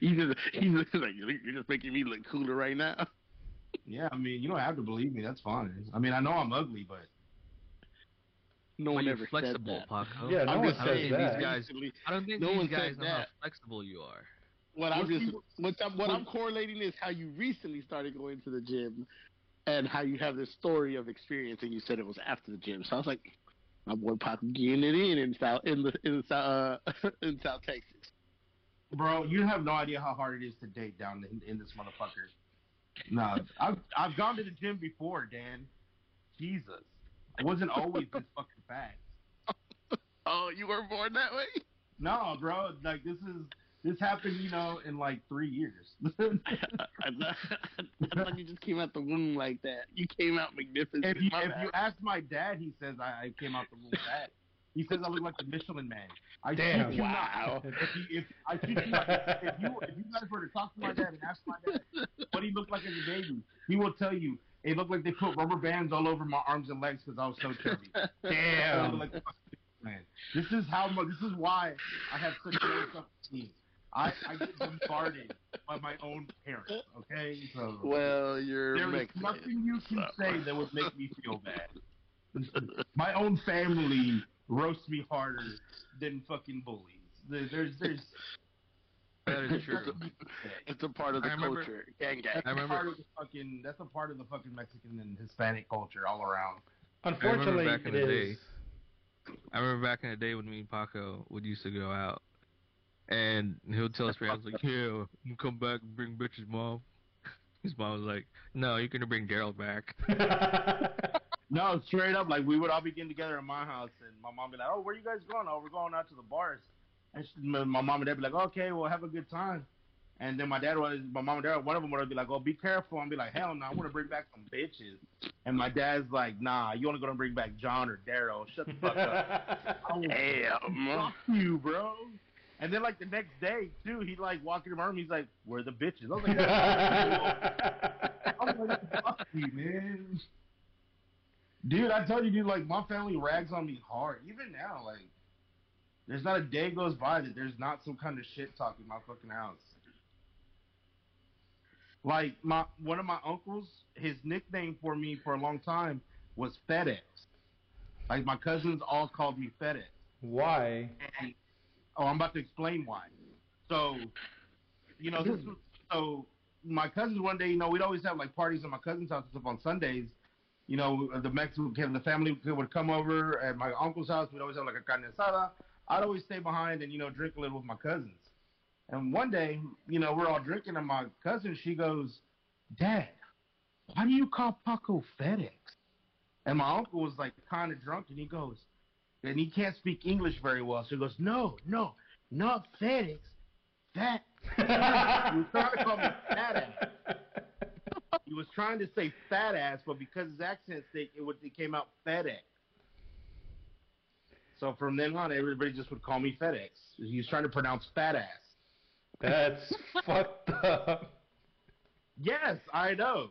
S3: You just, he's just like, you're just making me look cooler right now.
S2: Yeah, I mean, you don't have to believe me. That's fine. I mean, I know I'm ugly, but
S3: No
S1: But
S3: one ever
S1: flexible,
S3: said that.
S1: Paco.
S4: Yeah, no
S3: I'm
S4: one
S3: just
S1: I
S4: says
S1: mean,
S3: saying,
S1: these guys.
S3: recently-
S1: I don't think
S3: No
S1: these
S3: one
S1: guys
S3: said
S1: know how
S3: that.
S1: flexible you are.
S3: What I'm
S2: What
S3: just what I'm, what
S2: what-
S3: I'm correlating is how you recently started going to the gym, and how you have this story of experience, and you said it was after the gym. So I was like, my boy Pop getting it in in South in the in South uh, in South Texas.
S2: Bro, you have no idea how hard it is to date down in, in this motherfucker. No, I've I've gone to the gym before, Dan. Jesus, I wasn't always this fucking fat.
S3: Oh, you were born that way?
S2: No, bro, like this is this happened, you know, in like three years.
S3: I, thought, I thought you just came out the womb like that. You came out magnificent.
S2: if you if you ask my dad, he says I, I came out the womb fat. He says I look like the Michelin Man. I
S4: Damn.
S2: shit you not.
S3: Wow.
S2: If you, if I shit you not, if you if you guys were to talk to my dad and ask my dad what he looked like as a baby, he will tell you it looked like they put rubber bands all over my arms and legs because I was so chubby.
S4: Damn.
S2: like man. This is how much. This is why I have such low self-esteem. I, I get bombarded by my own parents. Okay, so
S3: well, you're
S2: there is nothing you can
S3: so-
S2: say that would make me feel bad. My own family roasts me harder than fucking bullies. There's, there's.
S1: That is true.
S3: It's a part of the
S1: remember-
S3: culture. Gang gang.
S2: That's
S1: remember-
S2: part of the fucking. That's a part of the fucking Mexican and Hispanic culture all around.
S4: Unfortunately,
S1: back in the
S4: is.
S1: I remember back in the day when me and Paco would used to go out, and he'll tell his parents like, "Yeah, you come back and bring bitches, mom." His mom was like, "No, you're gonna bring Daryl back."
S2: No, straight up, like we would all be getting together in my house, and my mom be like, "Oh, where you guys going? Oh, we're going out to the bars." And she, my my mom and dad be like, "Okay, well, have a good time." And then my dad was, my mom and dad, one of them would be like, "Oh, be careful," and be like, "Hell no, I want to bring back some bitches." And my dad's like, "Nah, you only gonna bring back John or Daryl? Shut the fuck up." I was oh,
S3: Damn.
S2: Fuck you, bro. And then like the next day too, he like walking in my room. He's like, "Where are the bitches?" I was like, I was like, "Fuck you, man." Dude, I tell you, dude, like my family rags on me hard. Even now, like, there's not a day goes by that there's not some kind of shit talk in my fucking house. Like my one of my uncles, his nickname for me for a long time was FedEx. Like my cousins all called me FedEx.
S4: Why?
S2: And, oh, I'm about to explain why. So, you know, this was, so my cousins one day, you know, we'd always have like parties at my cousin's house and stuff on Sundays. You know, uh, the Mexican the family would come over at my uncle's house. We'd always have like a carne asada. I'd always stay behind and you know drink a little with my cousins. And one day, you know, we're all drinking, and my cousin she goes, "Dad, why do you call Paco FedEx?" And my uncle was like kind of drunk, and he goes, and he can't speak English very well, so he goes, "No, no, not FedEx, that." he was trying to call me ass. He was trying to say fat ass, but because his accent thick, it would it came out FedEx. So from then on, everybody just would call me FedEx. He was trying to pronounce fat ass.
S4: That's fucked up.
S2: Yes, I know.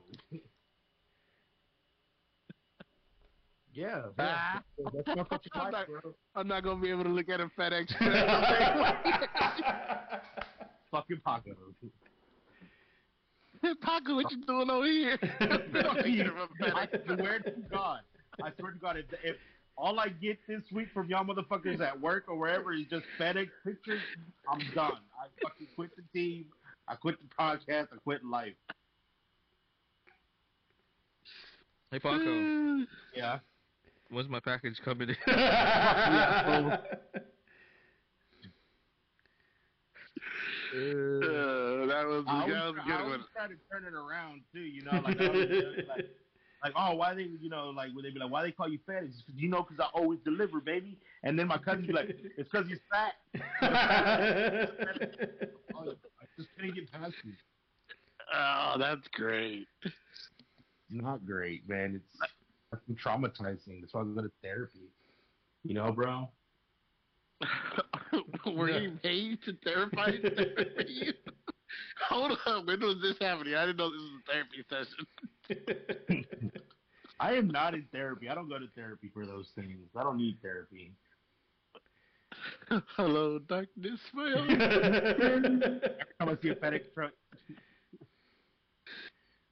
S2: yeah,
S3: Ah.
S2: that's my fucking
S3: I'm
S2: life,
S3: not- I'm not gonna be able to look at a FedEx.
S2: Fucking Paco.
S3: Paco, what you doing over here?
S2: I swear to God, I swear to God, if, if all I get this week from y'all motherfuckers at work or wherever is just FedEx pictures, I'm done. I fucking quit the team. I quit the podcast. I quit life.
S1: Hey Paco,
S2: Yeah.
S1: when's my package coming in?
S3: Uh, that was,
S2: I
S3: that was
S2: I
S3: good
S2: always
S3: one.
S2: try to turn it around too, you know, like, always, like, like, oh, why they, you know, like, would they be like, why they call you fat? It's 'cause, you know, because I always deliver, baby. And then my cousin be like, it's because he's fat. Oh, I just couldn't get past you.
S3: Oh, that's great.
S2: Not great, man. It's fucking traumatizing. That's why I go to therapy. You know, bro.
S3: Were
S1: Yeah.
S3: you paid to terrify therapy? Hold up, when was this happening? I didn't know this was a therapy session.
S2: I am not in therapy. I don't go to therapy for those things. I don't need therapy.
S3: Hello, darkness, my old
S2: Every time I see a FedEx truck,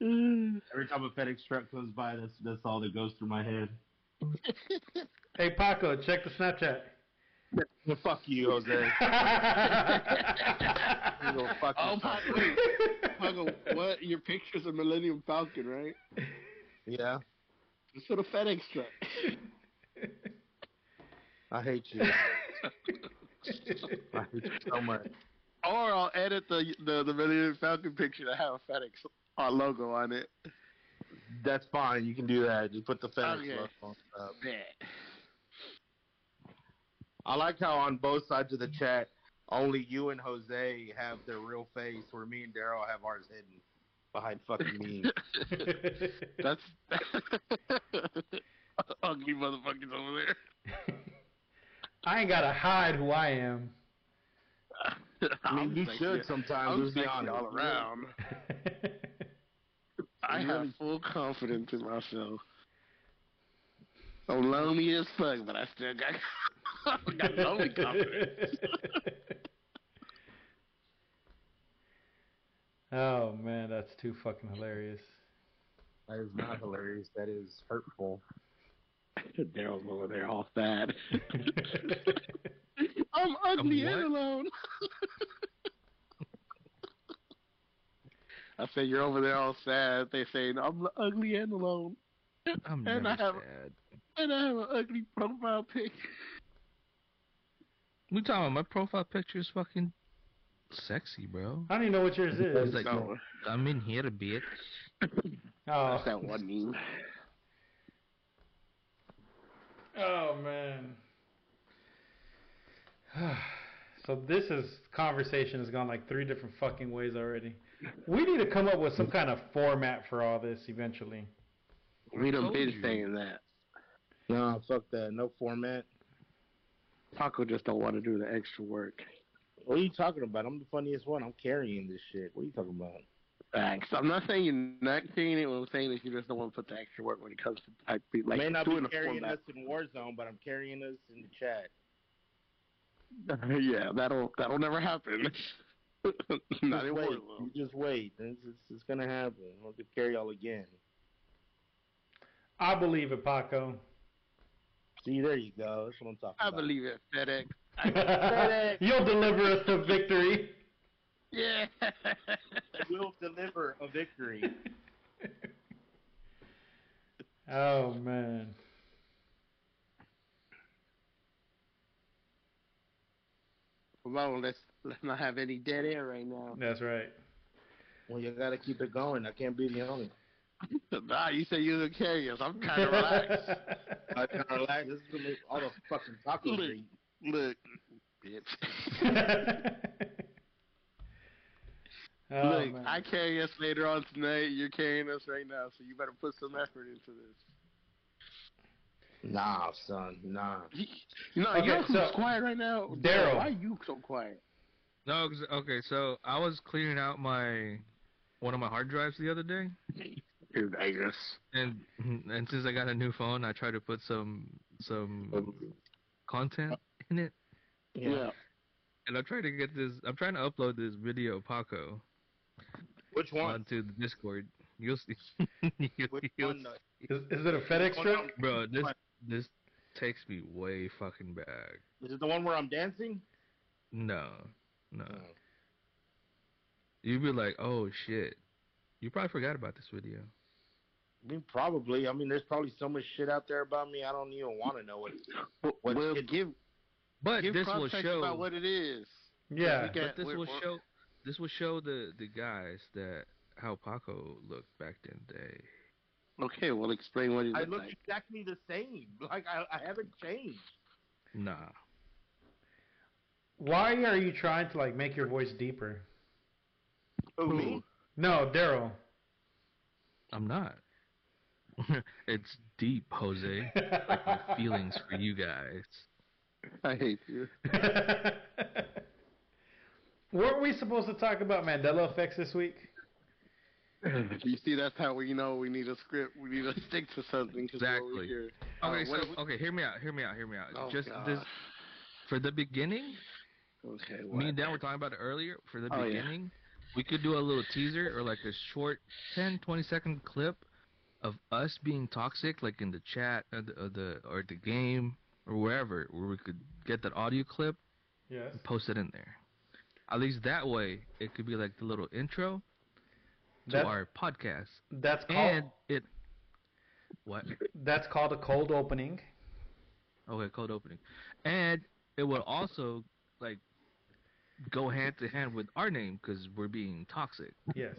S2: every time a FedEx truck goes by, that's that's all that goes through my head.
S4: hey Paco, check the Snapchat.
S2: Well, fuck you, Jose. You fuck
S3: Oh. Paco, what? Your picture's a Millennium Falcon, right?
S2: Yeah,
S3: It's for the FedEx truck.
S2: I hate you. I hate you so much.
S3: Or I'll edit the the, the Millennium Falcon picture to have a FedEx uh, logo on it.
S2: That's fine. You can do that. Just put the FedEx
S3: Okay.
S2: logo on.
S3: Bet.
S2: I like how on both sides of the chat, only you and Jose have their real face, where me and Daryl have ours hidden behind fucking me.
S3: That's ugly motherfuckers over there.
S4: I ain't gotta hide who I am.
S2: I mean,
S3: I'm
S2: you
S3: sexy-
S2: should sometimes.
S3: I'm
S2: let's be honest.
S3: all around. I have full confidence in myself. I'm lonely as fuck, but I still got, I got lonely confidence.
S4: oh man, that's too fucking hilarious.
S2: That is not hilarious. That is hurtful.
S3: Daryl's over there all sad. I'm ugly
S1: what?
S3: and alone. I say you're over there all sad. They say I'm ugly and alone,
S1: I'm
S3: And
S1: never
S3: I have-
S1: sad.
S3: and I have an ugly profile pic.
S1: We talking about my profile picture is fucking sexy, bro.
S4: I don't even know what yours is.
S1: It's like,
S3: No,
S1: I'm in here a bit.
S4: oh,
S3: that's that one meme.
S4: oh man. so this is conversation has gone like three different fucking ways already. We need to come up with some kind of format for all this eventually.
S3: We done
S1: told
S3: been
S1: you.
S3: saying that.
S2: No, fuck that. No format.
S3: Taco just don't want to do the extra work.
S2: What are you talking about? I'm the funniest one. I'm carrying this shit. What are you talking about?
S3: Facts. I'm not saying you're not saying it. What I'm saying is you just don't want to put the extra work when it comes to type beat, like
S2: I may not
S3: doing
S2: be
S3: the
S2: carrying
S3: format.
S2: us in Warzone, but I'm carrying us in the chat.
S3: yeah, that'll that'll never happen. not
S2: just
S3: in
S2: wait.
S3: Warzone.
S2: You just wait. It's, it's, it's gonna happen. I'll have to carry y'all again.
S4: I believe it, Paco.
S2: See, there you go. That's what I'm talking
S3: I
S2: about.
S3: I believe it, FedEx.
S4: You'll deliver us to victory.
S3: Yeah.
S2: we'll deliver a victory.
S4: oh man.
S3: Well, let's let's not have any dead air right now.
S4: That's right.
S2: Well, you gotta keep it going. I can't be the only.
S3: nah, you say you're the carriers. I'm kind of relaxed.
S2: I'm kind of relaxed. This is gonna make all the fucking tacos.
S3: Look.
S2: I.
S3: Look, bitch.
S4: oh,
S3: Look,
S4: man.
S3: I carry us later on tonight. You're carrying us right now, so you better put some effort into this.
S2: Nah, son. Nah.
S3: You know,
S4: Okay,
S3: you're
S4: so-
S3: quiet right now.
S4: Daryl.
S3: why are you so quiet?
S1: No, 'cause- okay, so I was cleaning out my one of my hard drives the other day,
S3: Dude, I guess.
S1: and and since I got a new phone, I try to put some some um, content in it,
S3: Yeah.
S1: and I'm trying to get this. I'm trying to upload this video Paco
S2: Which one?
S1: onto the Discord. You'll see. You'll-
S2: Which
S1: you'll
S2: one?
S1: see.
S4: Is, is it a FedEx
S2: One
S4: truck?
S1: Bro, this this takes me way fucking back.
S2: Is it the one where I'm dancing?
S1: No, no.
S2: Oh.
S1: You'd be like, oh shit. You probably forgot about this video.
S2: I mean, probably. I mean, there's probably so much shit out there about me. I don't even want to know what.
S3: Well,
S2: What
S3: well,
S2: kid-
S3: give
S1: But
S3: give
S1: this will show.
S3: about what it is.
S4: Yeah.
S3: We
S1: But this will
S3: we're-
S1: show. This will show the the guys that how Paco looked back in the day.
S3: Okay, well, explain what it
S2: I look
S3: like.
S2: exactly the same. Like I, I haven't changed.
S1: Nah.
S4: Why are you trying to like make your voice deeper?
S2: Who me?
S4: No, Daryl.
S1: I'm not. it's deep, Jose. Like my feelings for you guys.
S3: I hate you.
S4: Weren't we supposed to talk about Mandela effects this week?
S3: you see, that's how we know we need a script. We need to stick to something.
S1: Exactly.
S3: here.
S1: Okay,
S3: Uh, what-
S1: so okay, hear me out. Hear me out. Hear me out.
S3: Oh,
S1: Just
S3: God.
S1: this for the beginning.
S3: Okay,
S1: Me and Dan were talking about it earlier. For the
S3: Oh, yeah.
S1: beginning, we could do a little teaser or like a short 10, 20 second clip of us being toxic, like in the chat or the, or the or the game or wherever, where we could get that audio clip
S4: Yes.
S1: and post it in there. At least that way, it could be like the little intro to
S4: That,
S1: our podcast,
S4: that's called
S1: and it. What?
S4: that's called a cold opening.
S1: Okay, cold opening, and it would also like go hand to hand with our name because we're being toxic.
S4: Yes.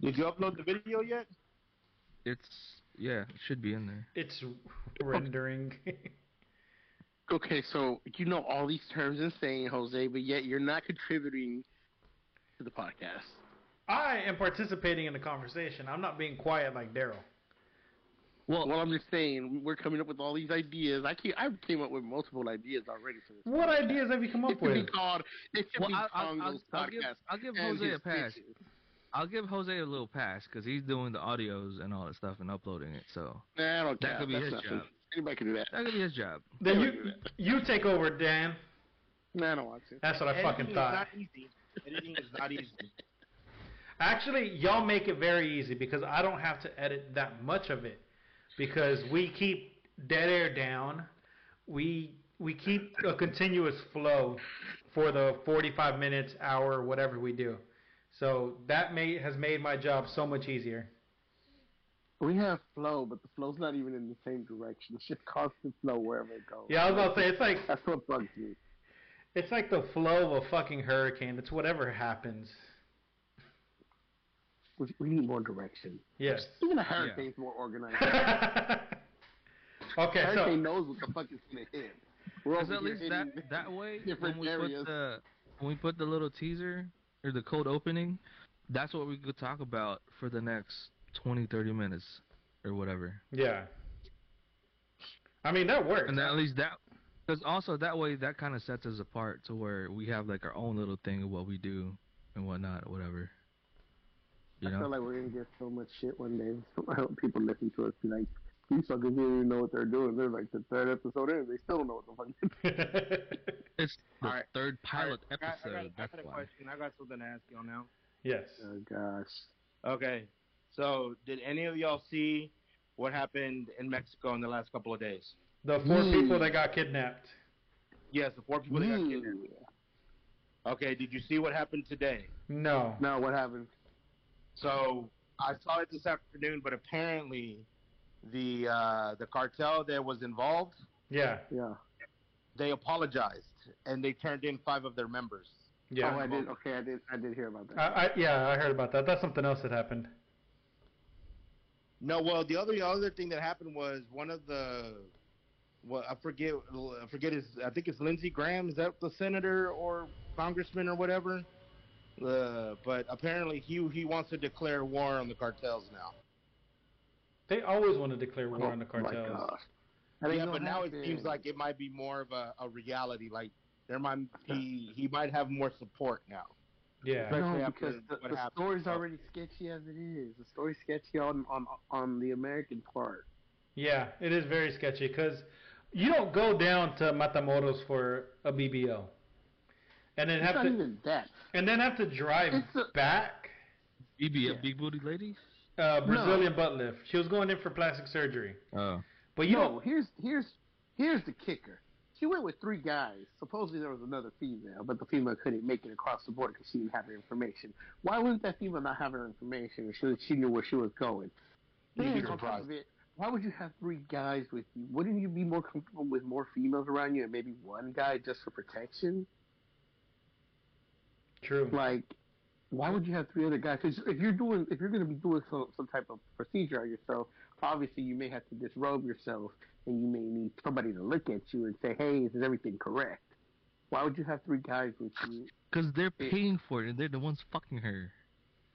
S2: Did you upload the video yet?
S1: It's yeah, it should be in there.
S4: It's rendering.
S3: Okay, so you know all these terms and saying, Jose, but yet you're not contributing to the podcast.
S4: I am participating in the conversation. I'm not being quiet like Daryl.
S1: Well,
S3: Well, I'm just saying we're coming up with all these ideas. I came, I came up with multiple ideas already for this.
S4: What ideas have you come
S3: It
S4: up
S3: could be
S4: with?
S3: called. It could
S1: well,
S3: be
S1: I'll, I'll,
S3: Congo's
S1: I'll, I'll give
S3: podcast.
S1: I'll give Jose a pass.
S3: bitches.
S1: I'll give Jose a little pass because he's doing the audios and all that stuff and uploading it. So
S3: Nah, I don't
S1: That
S3: care.
S1: could be
S3: That's
S1: his
S3: nothing.
S1: job.
S3: Anybody can do that.
S1: that could be his job.
S4: Then
S3: Yeah,
S4: you
S3: we do that.
S4: you take over, Dan.
S3: Nah, I don't want to.
S4: That's what I
S2: Editing
S4: fucking
S2: is
S4: thought.
S2: not easy. Editing is not easy.
S4: Actually, y'all make it very easy because I don't have to edit that much of it because we keep dead air down. We we keep a continuous flow for the 45 minutes, hour, whatever we do. So that may, has made my job so much easier.
S3: We have flow, but the flow's not even in the same direction. It's just constant flow wherever it goes.
S4: Yeah, I was about to say it's like
S3: That's what bugs me.
S4: it's like the flow of a fucking hurricane. It's whatever happens.
S3: We, we need more direction.
S4: Yes.
S3: Even a hurricane's more organized.
S4: okay, so
S3: Hurricane knows what the fuck is gonna hit. We're
S1: Because at least that that way when we
S3: areas.
S1: put the when we put the little teaser or the cold opening, that's what we could talk about for the next 20, 30 minutes or whatever.
S4: yeah. I mean that works.
S1: And then at least that, because also that way that kind of sets us apart to where we have like our own little thing of what we do and whatnot or whatever. You
S3: I feel like we're gonna get so much shit one day. I hope people listen to us be like, these fuckers didn't even know what they're doing. They're like the third episode in, they still don't know what the fuck. they're doing.
S1: It's the
S2: Alright,
S1: third pilot
S2: Alright, I got-
S1: episode.
S2: I got, I got a
S1: why.
S2: question. I got something to ask y'all now.
S4: yes.
S3: Oh gosh.
S2: Okay. So, did any of y'all see what happened in Mexico in the last couple of days?
S4: The four
S3: Mm.
S4: people that got kidnapped.
S2: Yes, the four people that got kidnapped. Okay, did you see what happened today?
S4: No.
S3: No, what happened?
S2: So I saw it this afternoon, but apparently the uh, the cartel that was involved,
S4: Yeah.
S3: Yeah.
S2: they apologized and they turned in five of their members.
S4: Yeah.
S3: Oh, I did. Okay, I did. I did hear about that.
S4: I, I, yeah, I heard about that. That's something else that happened.
S2: No, well, the other the other thing that happened was one of the, well, I forget, I forget his, I think it's Lindsey Graham. Is that the senator or congressman or whatever? Uh, but apparently he he wants to declare war on the cartels now.
S4: They always want to declare war oh on the
S3: Oh, my
S4: cartels.
S3: gosh. That ain't
S2: yeah,
S3: gonna
S2: but now it
S3: happen.
S2: seems like it might be more of a, a reality. Like there might he he might have more support now.
S4: Yeah.
S2: Especially
S3: no, because the,
S2: what
S3: the
S2: happened.
S3: story's already sketchy as it is. The story's sketchy on on on the American part.
S4: Yeah, it is very sketchy because you don't go down to Matamoros for a BBL, and then
S3: It's
S4: have
S3: not
S4: to
S3: even that.
S4: and then have to drive
S3: a-
S4: back.
S1: BB,
S3: Yeah.
S1: big booty lady?
S4: Uh, Brazilian butt lift. She was going in for plastic surgery,
S1: Oh.
S4: but you
S3: no,
S4: don't.
S3: here's here's here's the kicker. She went with three guys. Supposedly there was another female, but the female couldn't make it across the border because she didn't have her information. Why wouldn't that female not have her information? She she knew where she was going.
S2: You'd be
S3: Then, on top
S2: surprised.
S3: it, why would you have three guys with you? Wouldn't you be more comfortable with more females around you and maybe one guy just for protection?
S4: True.
S3: Like, why would you have three other guys? 'Cause if you're doing, if you're going to be doing some some type of procedure on yourself, obviously you may have to disrobe yourself, and you may need somebody to look at you and say, "Hey, is everything correct?" Why would you have three guys with you?
S1: Because they're paying for it and they're the ones fucking her.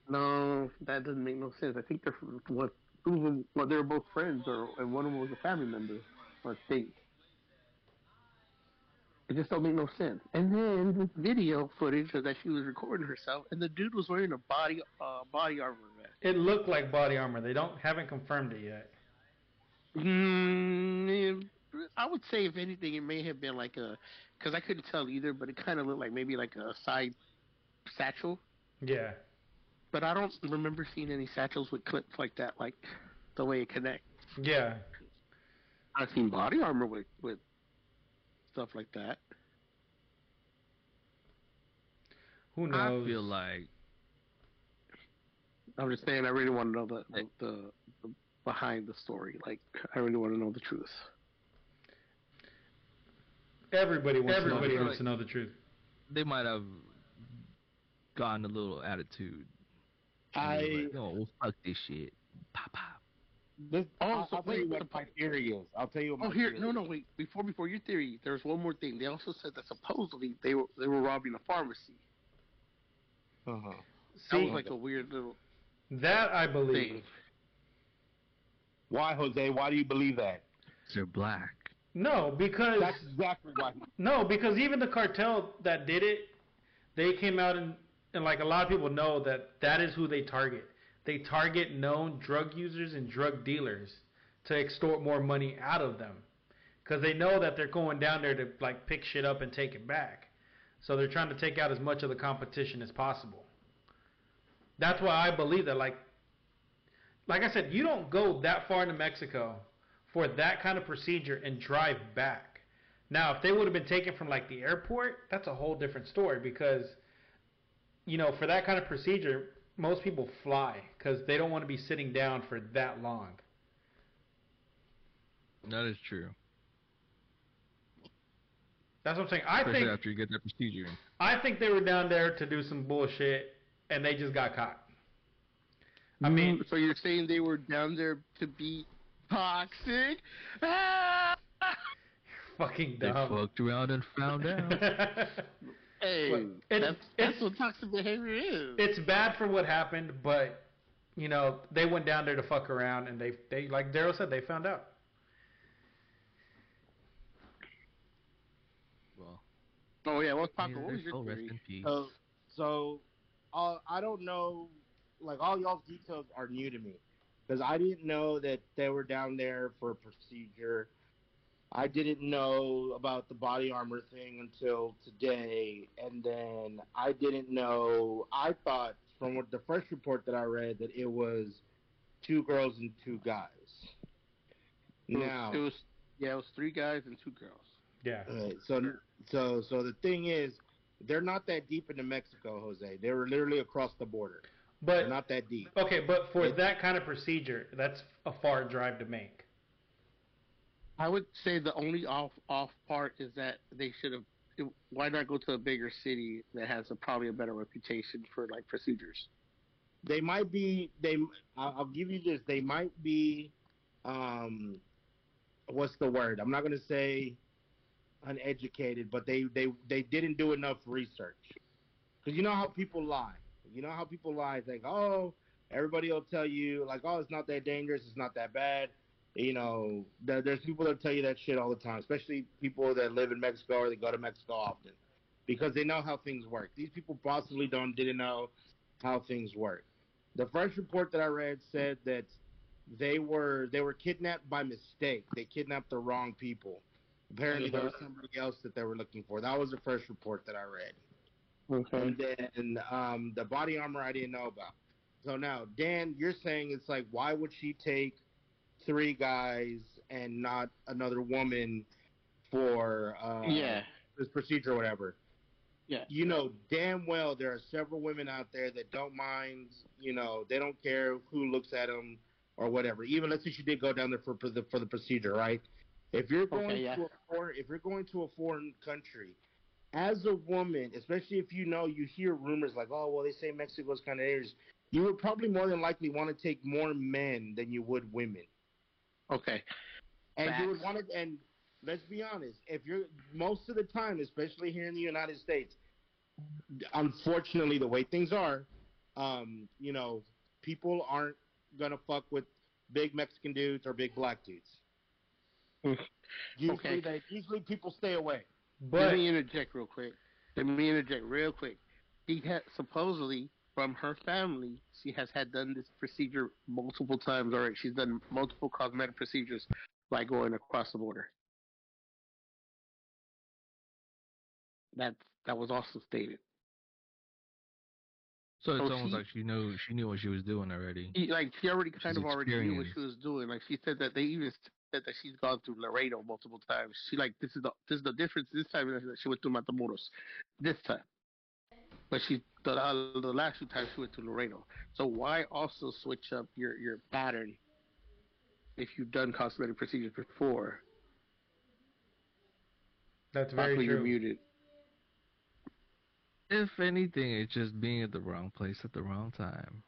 S3: No, that doesn't make no sense. I think they're what two of them, well, they were both friends, or and one of them was a family member. I think. It just don't make no sense. And then this video footage of that she was recording herself, and the dude was wearing a body uh, body armor vest.
S4: It looked like body armor. They don't haven't confirmed it yet.
S3: Mm, I would say, if anything, it may have been like a, because I couldn't tell either, but it kind of looked like maybe like a side satchel.
S4: Yeah.
S3: But I don't remember seeing any satchels with clips like that, like the way it connects.
S4: Yeah.
S3: I've seen body armor with with stuff like that.
S4: Who knows?
S1: I feel like
S3: I'm just saying, I really want to know the the, the, the behind the story. Like, I really want to know the truth.
S4: Everybody wants
S1: Everybody
S4: to know,
S1: like-
S4: wants to know the truth.
S1: they might have gotten a little attitude.
S2: I
S1: Like, oh, well, fuck this shit. Pop, pop.
S2: This,
S3: Oh,
S2: I'll,
S3: so
S2: I'll tell you
S3: wait,
S2: what
S3: so-
S2: my theory is. I'll tell you what my
S3: Oh, here,
S2: theory
S3: no, no, wait. Before before your theory, there's one more thing. They also said that supposedly they were they were robbing a pharmacy.
S2: Uh-huh.
S3: That
S4: See,
S3: was like a weird little
S4: that I believe.
S3: thing.
S2: Why, Jose? Why do you believe that?
S1: They're black.
S4: No, because
S2: That's exactly why.
S4: no, because even the cartel that did it, they came out and and like a lot of people know that that is who they target. They target known drug users and drug dealers to extort more money out of them, because they know that they're going down there to like pick shit up and take it back. So they're trying to take out as much of the competition as possible. That's why I believe that like like I said, you don't go that far into Mexico for that kind of procedure and drive back. Now, if they would have been taken from like the airport, that's a whole different story because you know, for that kind of procedure, most people fly cuz they don't want to be sitting down for that long.
S1: That is true.
S4: That's what I'm saying. I
S1: Especially
S4: think
S1: after you get that procedure.
S4: I think they were down there to do some bullshit and they just got caught. I mean,
S3: so you're saying they were down there to be toxic? Ah!
S4: fucking
S1: They
S4: dumb.
S1: fucked around and found out.
S3: Hey,
S4: But it's-
S3: that's,
S4: it's-
S3: what toxic behavior is.
S4: it's bad for what happened, but you know they went down there to fuck around, and they they like Daryl said they found out.
S1: well,
S3: oh yeah, well,
S1: may
S3: Paco? What
S1: their
S3: was your
S1: soul rest
S3: theory?
S1: in peace.
S2: So, so uh, I don't know. Like all y'all's details are new to me because I didn't know that they were down there for a procedure. I didn't know about the body armor thing until today, and then I didn't know. I thought from what the first report that I read that it was two girls and two guys.
S3: It was-
S2: Now,
S3: it was yeah, it was three guys and two girls.
S4: Yeah.
S2: Right. So so so the thing is, they're not that deep into Mexico, Jose. They were literally across the border.
S4: But
S2: They're not that deep.
S4: okay, but for
S2: It-
S4: that kind of procedure, that's a far drive to make.
S3: I would say the only off off part is that they should have. Why not go to a bigger city that has a, probably a better reputation for like procedures?
S2: They might be. They. I'll give you this. They might be. Um, what's the word? I'm not gonna say uneducated, but they they they didn't do enough research. Because you know how people lie. You know how people lie. Like, oh, everybody will tell you like, oh, it's not that dangerous. It's not that bad. You know, there, there's people that tell you that shit all the time, especially people that live in Mexico or they go to Mexico often, because they know how things work. These people possibly don't didn't know how things work. The first report that I read said that they were they were kidnapped by mistake. They kidnapped the wrong people. Apparently, there was somebody else that they were looking for. That was the first report that I read.
S3: Okay.
S2: And then um, the body armor I didn't know about. So now, Dan, you're saying it's like, why would she take three guys and not another woman for uh,
S3: yeah.
S2: this procedure or whatever?
S3: Yeah.
S2: You know damn well there are several women out there that don't mind. You know they don't care who looks at them or whatever. Even let's say she did go down there for, for the for the procedure, right? If you're going
S3: Okay, yeah.
S2: to a foreign, if you're going to a foreign country, as a woman, especially if you know you hear rumors like, oh well, they say Mexico's kind of dangerous, you would probably more than likely want to take more men than you would women,
S3: Okay.
S2: and you would want to. And let's be honest, if you're most of the time, especially here in the United States, unfortunately, the way things are, um, you know, people aren't gonna fuck with big Mexican dudes or big black dudes.
S3: Mm.
S2: Usually,
S3: Okay.
S2: they usually people stay away.
S3: But, Let
S4: But
S3: me interject real quick. Let me interject real quick. He had supposedly from her family, she has had done this procedure multiple times already. She's done multiple cosmetic procedures by going across the border. That that was also stated.
S1: So it's
S3: So
S1: almost
S3: she-
S1: like she knew she knew what she was doing already.
S3: He, like she already kind
S1: She's
S3: of already knew what she was doing. Like she said that they even said that she's gone through Laredo multiple times. She like this is the this is the difference this time that she went through Matamoros this time, but she the uh, the last two times she went to Laredo. So why also switch up your your pattern if you've done cosmetic procedures before?
S4: that's very
S3: Possibly you're
S4: true.
S3: muted.
S1: If anything, it's just being at the wrong place at the wrong time.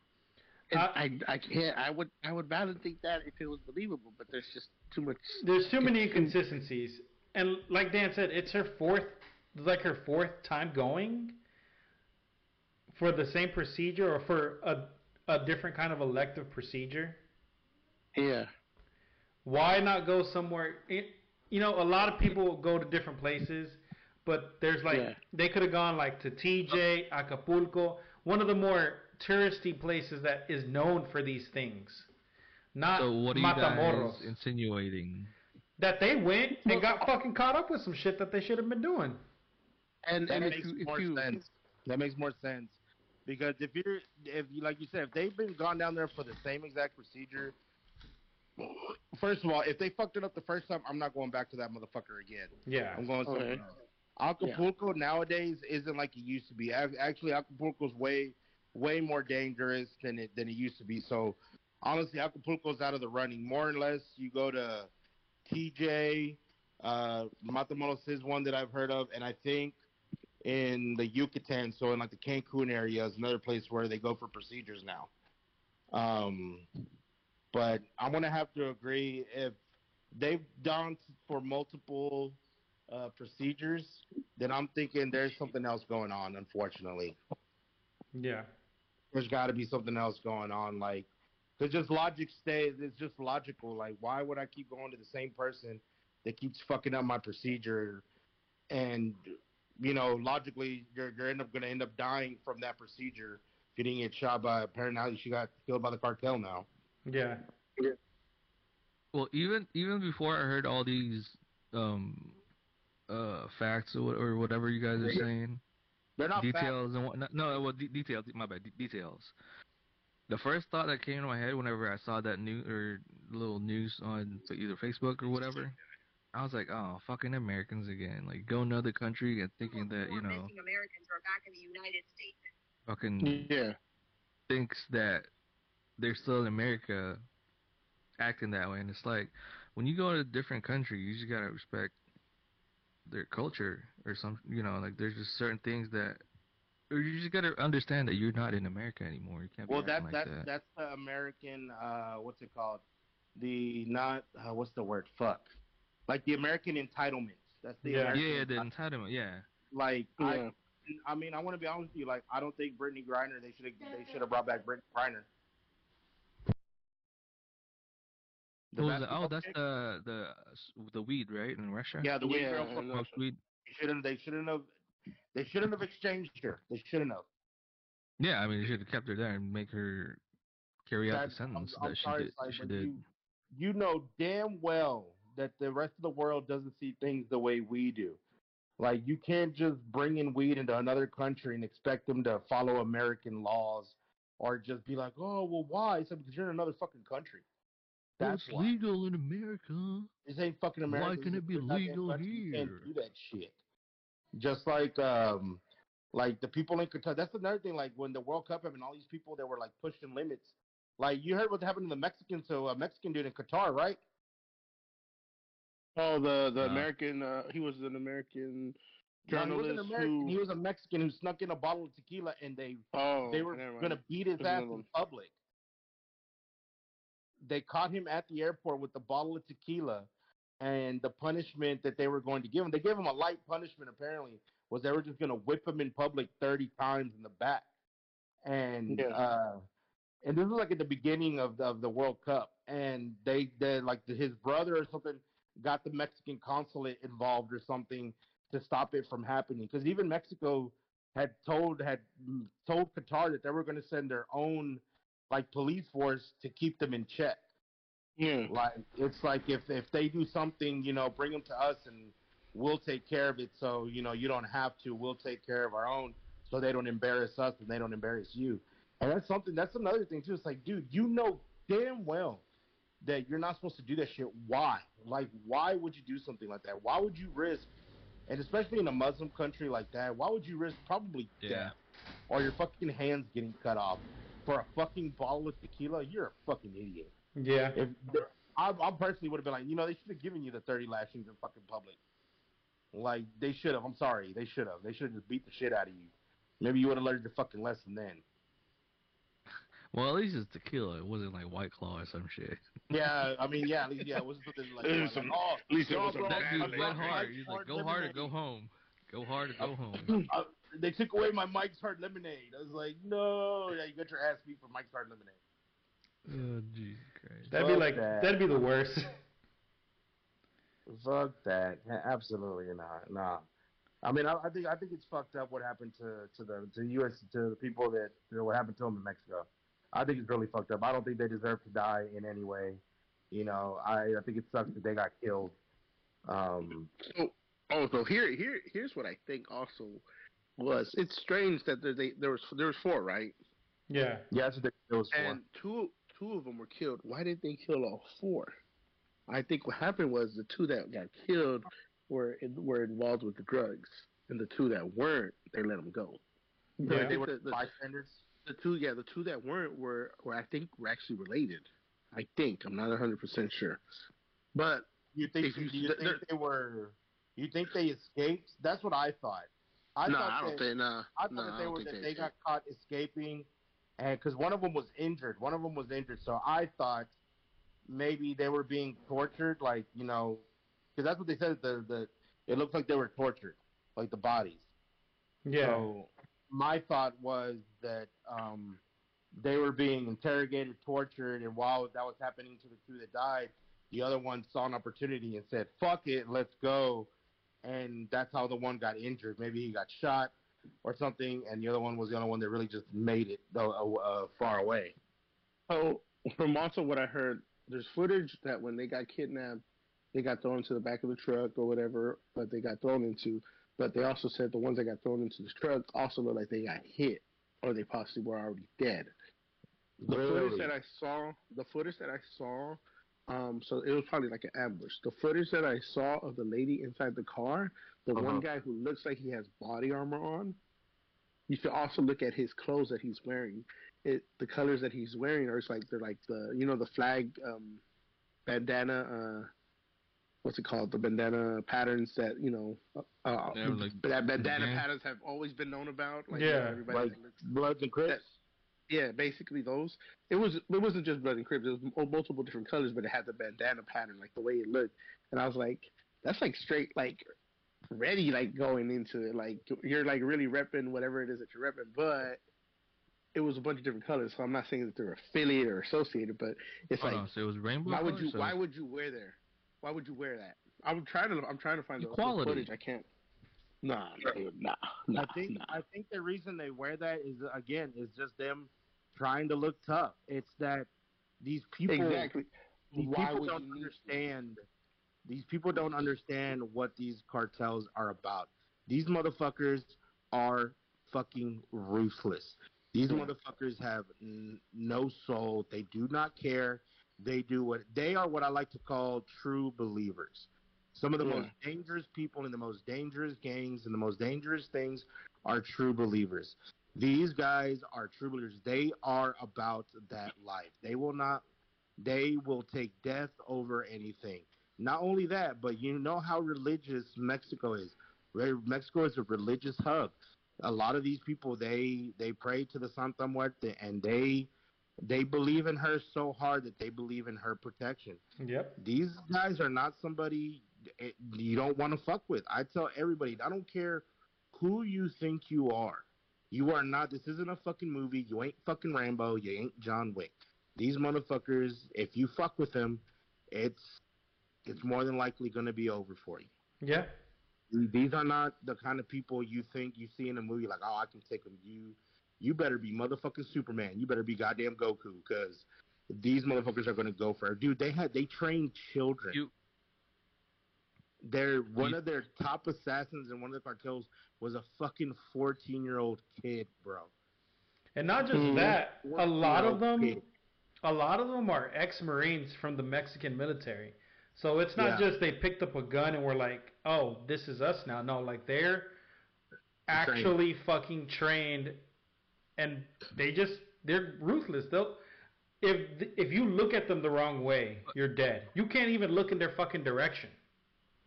S3: And
S4: Uh,
S3: I I can't I would I would rather think that if it was believable, but there's just too much.
S4: There's too many inconsistencies, and like Dan said, it's her fourth, like her fourth time going for the same procedure or for a a different kind of elective procedure.
S3: Yeah.
S4: Why not go somewhere? You know, a lot of people go to different places, but there's like
S3: Yeah.
S4: they could have gone like to TJ, Acapulco, one of the more touristy places that is known for these things. Not
S1: So what are you
S4: Matamoros.
S1: guys insinuating?
S4: that they went and got fucking caught up with some shit that they should have been doing.
S3: And
S2: That
S3: and if
S2: makes
S3: you, if
S2: more
S3: you
S2: sense. That makes more sense because if you're if you like you said if they've been gone down there for the same exact procedure. First of all, if they fucked it up the first time, I'm not going back to that motherfucker again.
S4: Yeah.
S2: I'm going somewhere
S3: Okay.
S2: else. Acapulco nowadays isn't like it used to be. Actually, Acapulco's way, way more dangerous than it than it used to be. So, honestly, Acapulco's out of the running. More or less, you go to TJ, uh, Matamoros is one that I've heard of, and I think in the Yucatan, so in like the Cancun area, is another place where they go for procedures now. Um, but I'm gonna have to agree if they've done for multiple uh, procedures, then I'm thinking there's something else going on. Unfortunately,
S4: Yeah.
S2: there's got to be something else going on. Like, cause just logic stays. It's just logical. Like, why would I keep going to the same person that keeps fucking up my procedure? And you know, logically, you're you're end up gonna end up dying from that procedure. If you didn't get shot by apparently she got killed by the cartel now.
S4: Yeah. yeah.
S1: Well, even even before I heard all these um uh facts or, or whatever you guys are saying,
S2: They're not fat.
S1: details and whatnot. No, well, de- details. My bad. De- details. The first thought that came to my head whenever I saw that new or little news on either Facebook or whatever I was like, oh, fucking Americans again. Like, go another country and thinking that you know,
S5: missing Americans are back in the United States.
S1: fucking
S3: Yeah.
S1: thinks that they're still in America, acting that way. And it's like, when you go to a different country, you just gotta respect their culture or some, you know, like there's just certain things that, or you just gotta understand that you're not in America anymore. You can't be
S2: Well,
S1: acting
S2: that's
S1: like
S2: that's
S1: that.
S2: that's the American. Uh, what's it called? The not uh, what's the word? Fuck. Like the American entitlements. That's the
S4: Yeah.
S2: American
S1: yeah, yeah, the entitlement. Yeah.
S2: like
S3: Yeah.
S2: I. I mean, I want to be honest with you. Like, I don't think Brittney Griner. They should have. They should have brought back Brittney Griner. The
S1: was it? Oh, that's
S2: chick?
S1: the the the weed, right, in Russia.
S2: yeah, the weed
S3: Yeah,
S2: girl.
S3: and
S2: From,
S3: the-
S1: weed.
S2: they shouldn't. They shouldn't have. They shouldn't have exchanged her. They shouldn't have.
S1: Yeah, I mean, they should have kept her there and make her carry out the
S2: That's- I'm-
S1: sentence
S2: I'm
S1: that she
S2: sorry,
S1: did.
S2: Sai,
S1: She did.
S2: You, you know damn well that the rest of the world doesn't see things the way we do. Like you can't just bring in weed into another country and expect them to follow American laws, or just be like, oh well, why? It's because you're in another fucking country.
S1: Well,
S2: That's
S1: it's legal in America.
S2: This ain't fucking America.
S1: Why
S2: can
S1: it be
S2: is a goddamn
S1: legal
S2: country. You can't
S1: here?
S2: do that shit. Just like um, like the people in Qatar. That's another thing. Like when the World Cup happened, all these people that were like pushing limits. Like you heard what happened to the Mexicans. So a Mexican dude in Qatar, right?
S3: Oh, the the
S1: No.
S3: American. Uh, he was an American
S2: No, he wasn't
S3: journalist
S2: American.
S3: who.
S2: He was a Mexican who snuck in a bottle of tequila, and they
S3: oh,
S2: they were gonna beat his ass in public. They caught him at the airport with the bottle of tequila, and the punishment that they were going to give him, they gave him a light punishment. Apparently, was they were just gonna whip him in public thirty times in the back, and
S3: Yeah.
S2: uh, and this was like at the beginning of the, of the World Cup, and they they like his brother or something got the Mexican consulate involved or something to stop it from happening because even Mexico had told had told Qatar that they were going to send their own like police force to keep them in check.
S3: Yeah.
S2: Like it's like if if they do something, you know, bring them to us and we'll take care of it. So you know you don't have to. We'll take care of our own, so they don't embarrass us and they don't embarrass you. And that's something. That's another thing too. It's like, dude, you know damn well that you're not supposed to do that shit. Why? Like, why would you do something like that? Why would you risk? And especially in a Muslim country like that, why would you risk probably
S1: Yeah.
S2: death or your fucking hands getting cut off for a fucking bottle of tequila? You're a fucking idiot.
S4: Yeah.
S2: If I, I personally would have been like, you know, they should have given you the 30 lashings in fucking public. Like they should have. I'm sorry, they should have. They should have just beat the shit out of you. Maybe you would have learned your fucking lesson then.
S1: Well, at least it's tequila. It wasn't like White Claw or some shit.
S2: Yeah, I mean, yeah, at least, yeah, it was something like,
S3: It was
S2: like
S3: some-
S2: oh,
S3: At least it was a
S2: bro,
S1: That dude went
S2: not-
S1: hard. He's like,
S2: Hard
S1: go hard or go home. Go hard or go home.
S2: uh, they took away my Mike's Hard Lemonade. I was like, no, yeah, you got your ass beat for Mike's Hard Lemonade.
S1: oh, Jesus Christ.
S4: That'd be like
S2: that.
S4: that'd be the worst.
S2: Fuck that. Absolutely not. Nah. I mean, I, I think I think it's fucked up what happened to to the to the U.S. to the people that you know, what happened to them in Mexico. I think it's really fucked up. I don't think they deserve to die in any way. You know, I I think it sucks that they got killed. Um,
S3: So, oh, so here, here, here's what I think also was. It's strange that there, they, there was there was four, right?
S4: Yeah.
S2: yeah, that's what they, it was for.
S3: And two two of them were killed. Why did they kill all four? I think what happened was the two that got killed were in, were involved with the drugs, and the two that weren't, they let them go.
S4: Yeah.
S2: They were
S3: the, the,
S2: bystanders.
S3: The two, yeah, the two that weren't were, were I think were actually related. I think I'm not 100 percent sure, but
S2: You think
S3: If you-
S2: do you think they were? You think they escaped? That's what I thought. I
S3: no,
S2: thought
S3: I don't
S2: they,
S3: think. Nah,
S2: I thought
S3: nah,
S2: that
S3: I
S2: they
S3: don't
S2: were that
S3: they
S2: they got caught escaping, and because one of them was injured, one of them was injured. So I thought maybe they were being tortured, like you know, because that's what they said. The the it looked like they were tortured, like the bodies.
S4: Yeah.
S2: So my thought was that um, they were being interrogated, tortured, and while that was happening to the two that died, the other one saw an opportunity and said, "Fuck it, let's go." And that's how the one got injured. Maybe he got shot or something, and the other one was the only one that really just made it uh, uh, far away.
S3: So from also what I heard, there's footage that when they got kidnapped, they got thrown into the back of the truck or whatever, but they got thrown into. But they also said the ones that got thrown into the truck also looked like they got hit or they possibly were already dead. The footage that I saw, the footage that I saw Um, so it was probably like an ambush. The footage that I saw of the lady inside the car, the
S2: Uh-huh.
S3: one guy who looks like he has body armor on. You should also look at his clothes that he's wearing. It the colors that he's wearing are like they're like the you know the flag um, bandana. Uh, what's it called? The bandana patterns that you know. Uh,
S1: Yeah, like
S3: that bandana
S1: yeah.
S3: patterns have always been known about. Like, you know,
S4: Yeah.
S3: everybody
S2: Like
S3: looks
S2: Bloods and Crips.
S3: yeah, basically those. It was it wasn't just blood and crips. It was multiple different colors, but it had the bandana pattern, like the way it looked. And I was like, that's like straight like ready, like going into it. Like you're like really repping whatever it is that you're repping, but it was a bunch of different colors. So I'm not saying that they're affiliated or associated, but it's
S1: Hold
S3: like
S1: on, so it was rainbow.
S3: why would you
S1: or-
S3: why would you wear there? Why would you wear that? I'm trying to I'm trying to find the- the footage. I can't. Nah, dude, nah, nah,
S2: I think
S3: nah.
S2: I think the reason they wear that is again is just them trying to look tough. It's that these people
S3: exactly.
S2: these
S3: Why
S2: people don't understand these people don't understand what these cartels are about. These motherfuckers are fucking ruthless. These
S3: Yeah.
S2: motherfuckers have n- no soul. They do not care. They do what they are what I like to call true believers. Some of the
S3: Yeah.
S2: most dangerous people in the most dangerous gangs and the most dangerous things are true believers. These guys are true believers. They are about that life. They will not they will take death over anything. Not only that, but you know how religious Mexico is. Mexico is a religious hub. A lot of these people they they pray to the Santa Muerte and they they believe in her so hard that they believe in her protection.
S4: Yep.
S2: These guys are not somebody eh, you don't want to fuck with. I tell everybody, I don't care who you think you are. You are not. This isn't a fucking movie. You ain't fucking Rambo. You ain't John Wick. These motherfuckers, if you fuck with them, it's it's more than likely going to be over for you.
S4: Yeah.
S2: These are not the kind of people you think you see in a movie like, oh, I can take them. You, you better be motherfucking Superman. You better be goddamn Goku, because these motherfuckers are going to go for it. Dude, they had they trained children.
S1: You-
S2: They're one
S1: You-
S2: of their top assassins in one of the cartels was a fucking fourteen year old kid, bro.
S4: And not just
S3: Mhm.
S4: that, a lot of them,
S2: kid.
S4: a lot of them are ex-Marines from the Mexican military. So it's not
S2: Yeah.
S4: just they picked up a gun and were like, "Oh, this is us now." No, like they're actually fucking trained, and they just they're ruthless. They'll if if you look at them the wrong way, you're dead. You can't even look in their fucking direction.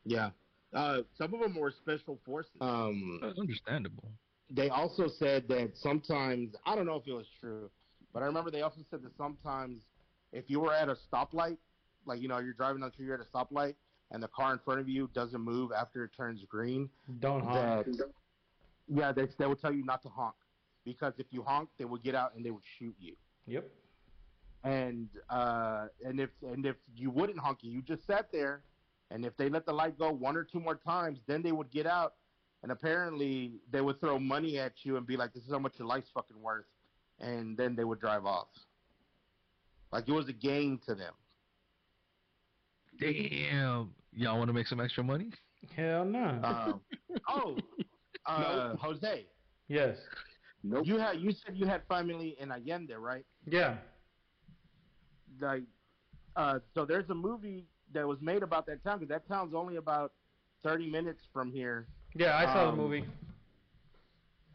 S2: Yeah. Uh, some of them were special forces. Um,
S1: That's understandable.
S2: they also said that sometimes I don't know if it was true, but I remember they also said that sometimes if you were at a stoplight, like you know you're driving down the street, you're at a stoplight, and the car in front of you doesn't move after it turns green,
S4: Don't honk.
S2: that yeah, they they would tell you not to honk because if you honk, they would get out and they would shoot you.
S4: Yep.
S2: And uh, and if and if you wouldn't honk, you just sat there, and if they let the light go one or two more times, then they would get out, and apparently they would throw money at you and be like, "This is how much your life's fucking worth," and then they would drive off. Like it was a game to them.
S1: Damn. Y'all want to make some extra money?
S4: Hell no.
S2: Um, oh, uh, Jose,
S4: yes.
S3: Nope.
S2: you had you said you had family in Allende, right?
S4: Yeah.
S2: like uh so there's a movie that was made about that town because that town's only about 30 minutes from here
S4: Yeah, I saw
S2: Um,
S4: the movie.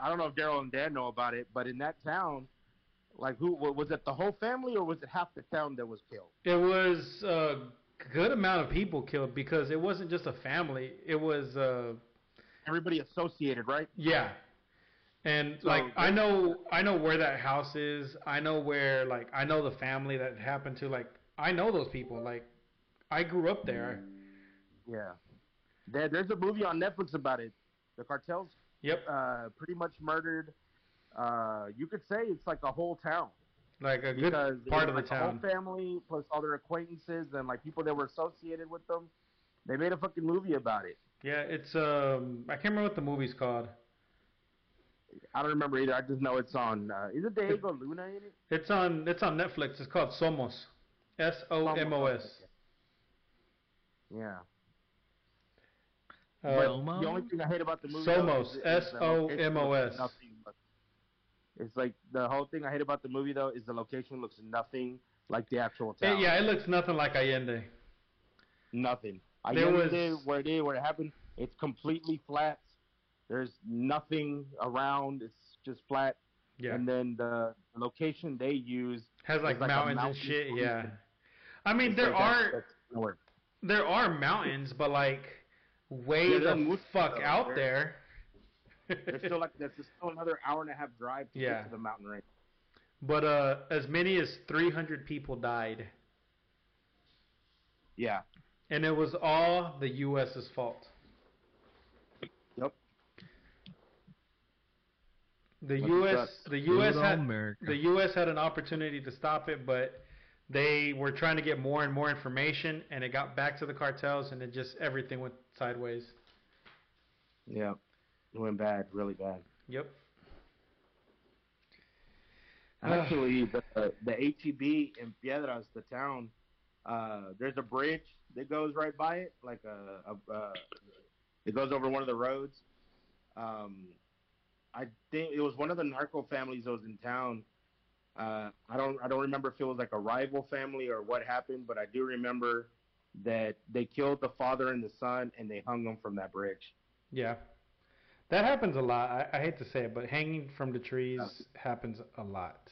S2: i don't know if daryl and dan know about it but in that town like who was it the whole family or was it half the town that was killed
S4: It was a good amount of people killed because it wasn't just a family. It was uh
S2: everybody associated right
S4: yeah. And
S2: So
S4: like I know I know where that house is. I know where like I know the family that happened to like I know those people. Like I grew up there.
S2: yeah there, there's a movie on netflix about it the cartels
S4: Yep.
S2: uh pretty much murdered uh you could say it's like a whole town
S4: Like a good
S2: because
S4: part of the
S2: like
S4: town.
S2: whole family plus all their acquaintances and like people that were associated with them. They made a fucking movie about it.
S4: Yeah, it's um I can't remember what the movie's called.
S2: I don't remember either. I just know it's on. Uh, is it Diego Luna in it?
S4: It's on it's on Netflix. It's called Somos. S O M O S.
S2: Yeah.
S4: Uh,
S2: but the only thing I hate about the movie
S4: Somos,
S2: though, is- is the location
S4: S-O-M-O-S.
S2: nothing It's like the whole thing I hate about the movie though is the location looks nothing like the actual
S4: It-
S2: town.
S4: yeah, it looks nothing like Allende.
S2: nothing. I
S4: There was-
S2: where it is, where it happened. It's completely flat. There's nothing around. It's just flat.
S4: Yeah,
S2: And then the location they use.
S4: has like,
S2: like
S4: mountains and shit.
S2: formation.
S4: Yeah, I mean
S2: it's
S4: there
S2: like
S4: are there are mountains, but like way
S2: Yeah,
S4: the fuck
S2: though.
S4: out there.
S2: There's still like there's still another hour and a half drive to
S4: Yeah.
S2: get to the mountain range.
S4: but uh, as many as 300 people died,
S2: Yeah.
S4: and it was all the U.S.'s fault.
S2: Yep.
S4: The U.S. the U.S. had
S1: America.
S4: the U.S. had an opportunity to stop it, but they were trying to get more and more information, and it got back to the cartels, and it just everything went sideways.
S2: Yeah. It went bad, really bad.
S4: Yep.
S2: Actually, the the HEB in Piedras, the town, uh, there's a bridge that goes right by it, like a, a, a it goes over one of the roads. Um, I think it was one of the narco families that was in town. Uh, I don't I don't remember if it was like a rival family or what happened, but I do remember that they killed the father and the son and they hung them from that bridge.
S4: Yeah. That happens a lot. I, I hate to say it, but hanging from the trees happens a lot.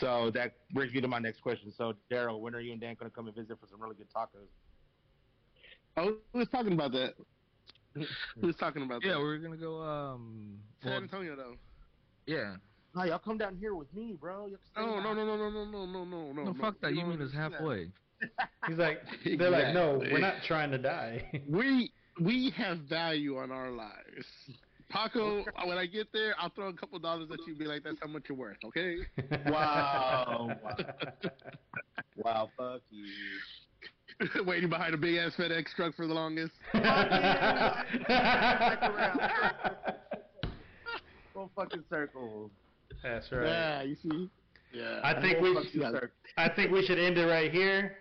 S2: So that brings me to my next question. So Daryl, when are you and Dan going to come and visit for some really good tacos?
S3: Oh, we was talking about that. We was talking about
S1: Yeah,
S3: that.
S1: Yeah, we're gonna go. Um.
S3: San
S1: Well,
S3: Antonio though.
S1: yeah.
S2: No, y'all come down here with me, bro. You have
S3: Oh no no no no no no no no no.
S1: No, fuck that. You
S3: don't
S1: mean it's halfway.
S4: He's like, they're like, no, we're not trying to die.
S3: We we have value on our lives. Paco, when I get there, I'll throw a couple dollars at you. and Be like, that's how much you're worth, okay?
S2: Wow, wow. Wow, fuck you.
S3: Waiting behind a big ass FedEx truck for the longest.
S2: Oh, Full fucking circle.
S4: That's right.
S3: Yeah, you see. Yeah.
S4: I think
S2: Full
S4: we
S2: fucking
S3: Yeah.
S2: circle.
S4: I think we should end it right here.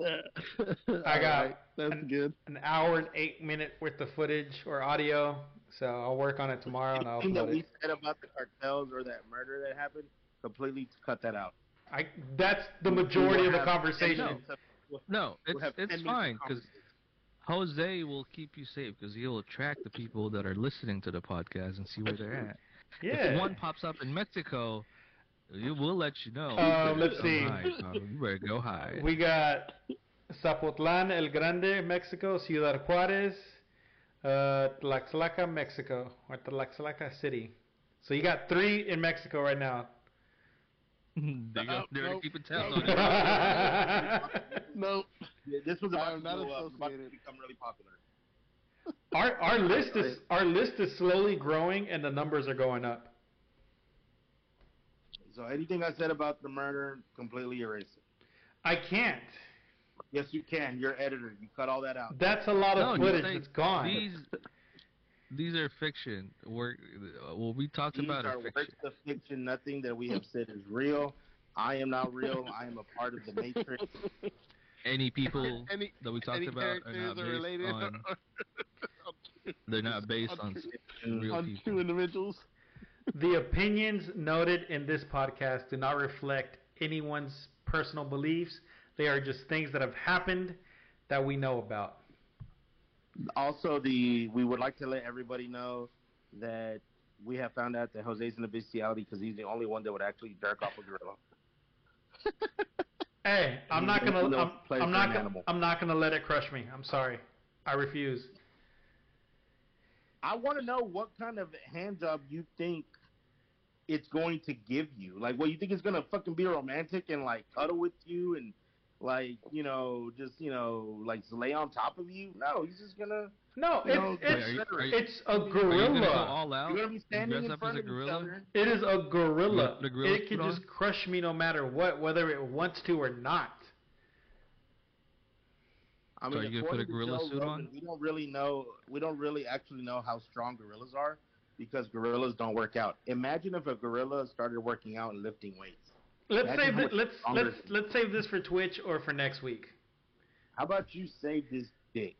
S4: I got
S3: Alright, that's
S4: an-
S3: good.
S4: An hour and eight minute worth of footage or audio. So I'll work on it tomorrow and I'll
S2: Anything that we
S4: it.
S2: said about the cartels or that murder that happened, completely cut that out.
S4: I that's the majority of the
S2: We'll have-
S4: conversation.
S1: No,
S2: We'll
S1: it's it's fine because. Jose will keep you safe because he'll attract the people that are listening to the podcast and see where they're at.
S4: Yeah.
S1: If one pops up in Mexico, you, we'll let you know.
S4: Um, let's see.
S1: hide, bro. You better go hide.
S4: We got Zapotlan El Grande, Mexico, Ciudad Juarez, uh, Tlaxcala, Mexico, or Tlaxcala City. So you got three in Mexico right now.
S1: they go,
S3: Uh,
S1: they're
S3: nope,
S1: keeping tabs
S3: nope.
S1: on it.
S3: Nope.
S2: Yeah, This was about
S3: I'm
S2: to
S3: not
S2: go up, about to become really popular.
S4: our our list is our list is slowly growing and the numbers are going up.
S2: So anything I said about the murder, completely erase it.
S4: I can't.
S2: Yes, you can. You're editor. You cut all that out.
S4: That's a lot of
S1: No,
S4: footage
S1: say
S4: that's gone.
S1: These these are fiction. We're, uh, what we talked
S2: These
S1: about
S2: are
S1: are fiction.
S2: works of fiction. Nothing that we have said is real. I am not real. I am a part of the Matrix.
S1: Any people
S3: Any,
S1: that we talked about are not
S3: are
S1: based
S3: related
S1: on. They're not based on
S3: on,
S1: real
S3: on two individuals.
S4: The opinions noted in this podcast do not reflect anyone's personal beliefs. They are just things that have happened that we know about.
S2: Also, the we would like to let everybody know that we have found out that Jose's in a bestiality because he's the only one that would actually jerk off a gorilla.
S4: Hey, I'm not gonna. I'm, I'm not
S2: an
S4: gonna. I'm not gonna let it crush me. I'm sorry. I refuse.
S2: I want to know what kind of hand job you think it's going to give you. Like, what you think it's gonna fucking be romantic and like cuddle with you and like you know just you know like lay on top of you? No, he's just gonna.
S4: No, it's
S2: know,
S4: it's
S1: are you, are you,
S4: it's a
S1: are you gonna go
S4: gorilla.
S1: all out?
S2: You're gonna be standing
S1: dress
S2: in front
S1: as a
S2: of each
S1: gorilla?
S4: It is a gorilla.
S1: The gorilla
S4: It can
S1: suit on?
S4: just crush me no matter what, whether it wants to or not.
S2: I
S1: So
S2: mean,
S1: are you gonna put a gorilla
S2: Joe
S1: suit
S2: Rogan,
S1: on?
S2: We don't really know. We don't really actually know how strong gorillas are because gorillas don't work out. Imagine if a gorilla started working out and lifting weights.
S4: Let's
S2: Imagine
S4: save
S2: how
S4: it. Let's let's
S2: it is.
S4: let's save this for Twitch or for next week.
S2: How about you save this dick?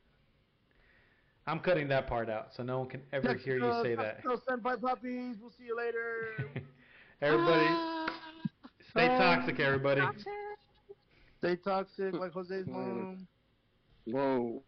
S4: I'm cutting that part out so no one can ever hear you uh, say that.
S2: Senpai puppies. We'll see you later.
S4: Everybody, Stay ah. toxic, everybody.
S2: Stay toxic like Jose's mom.
S3: Whoa.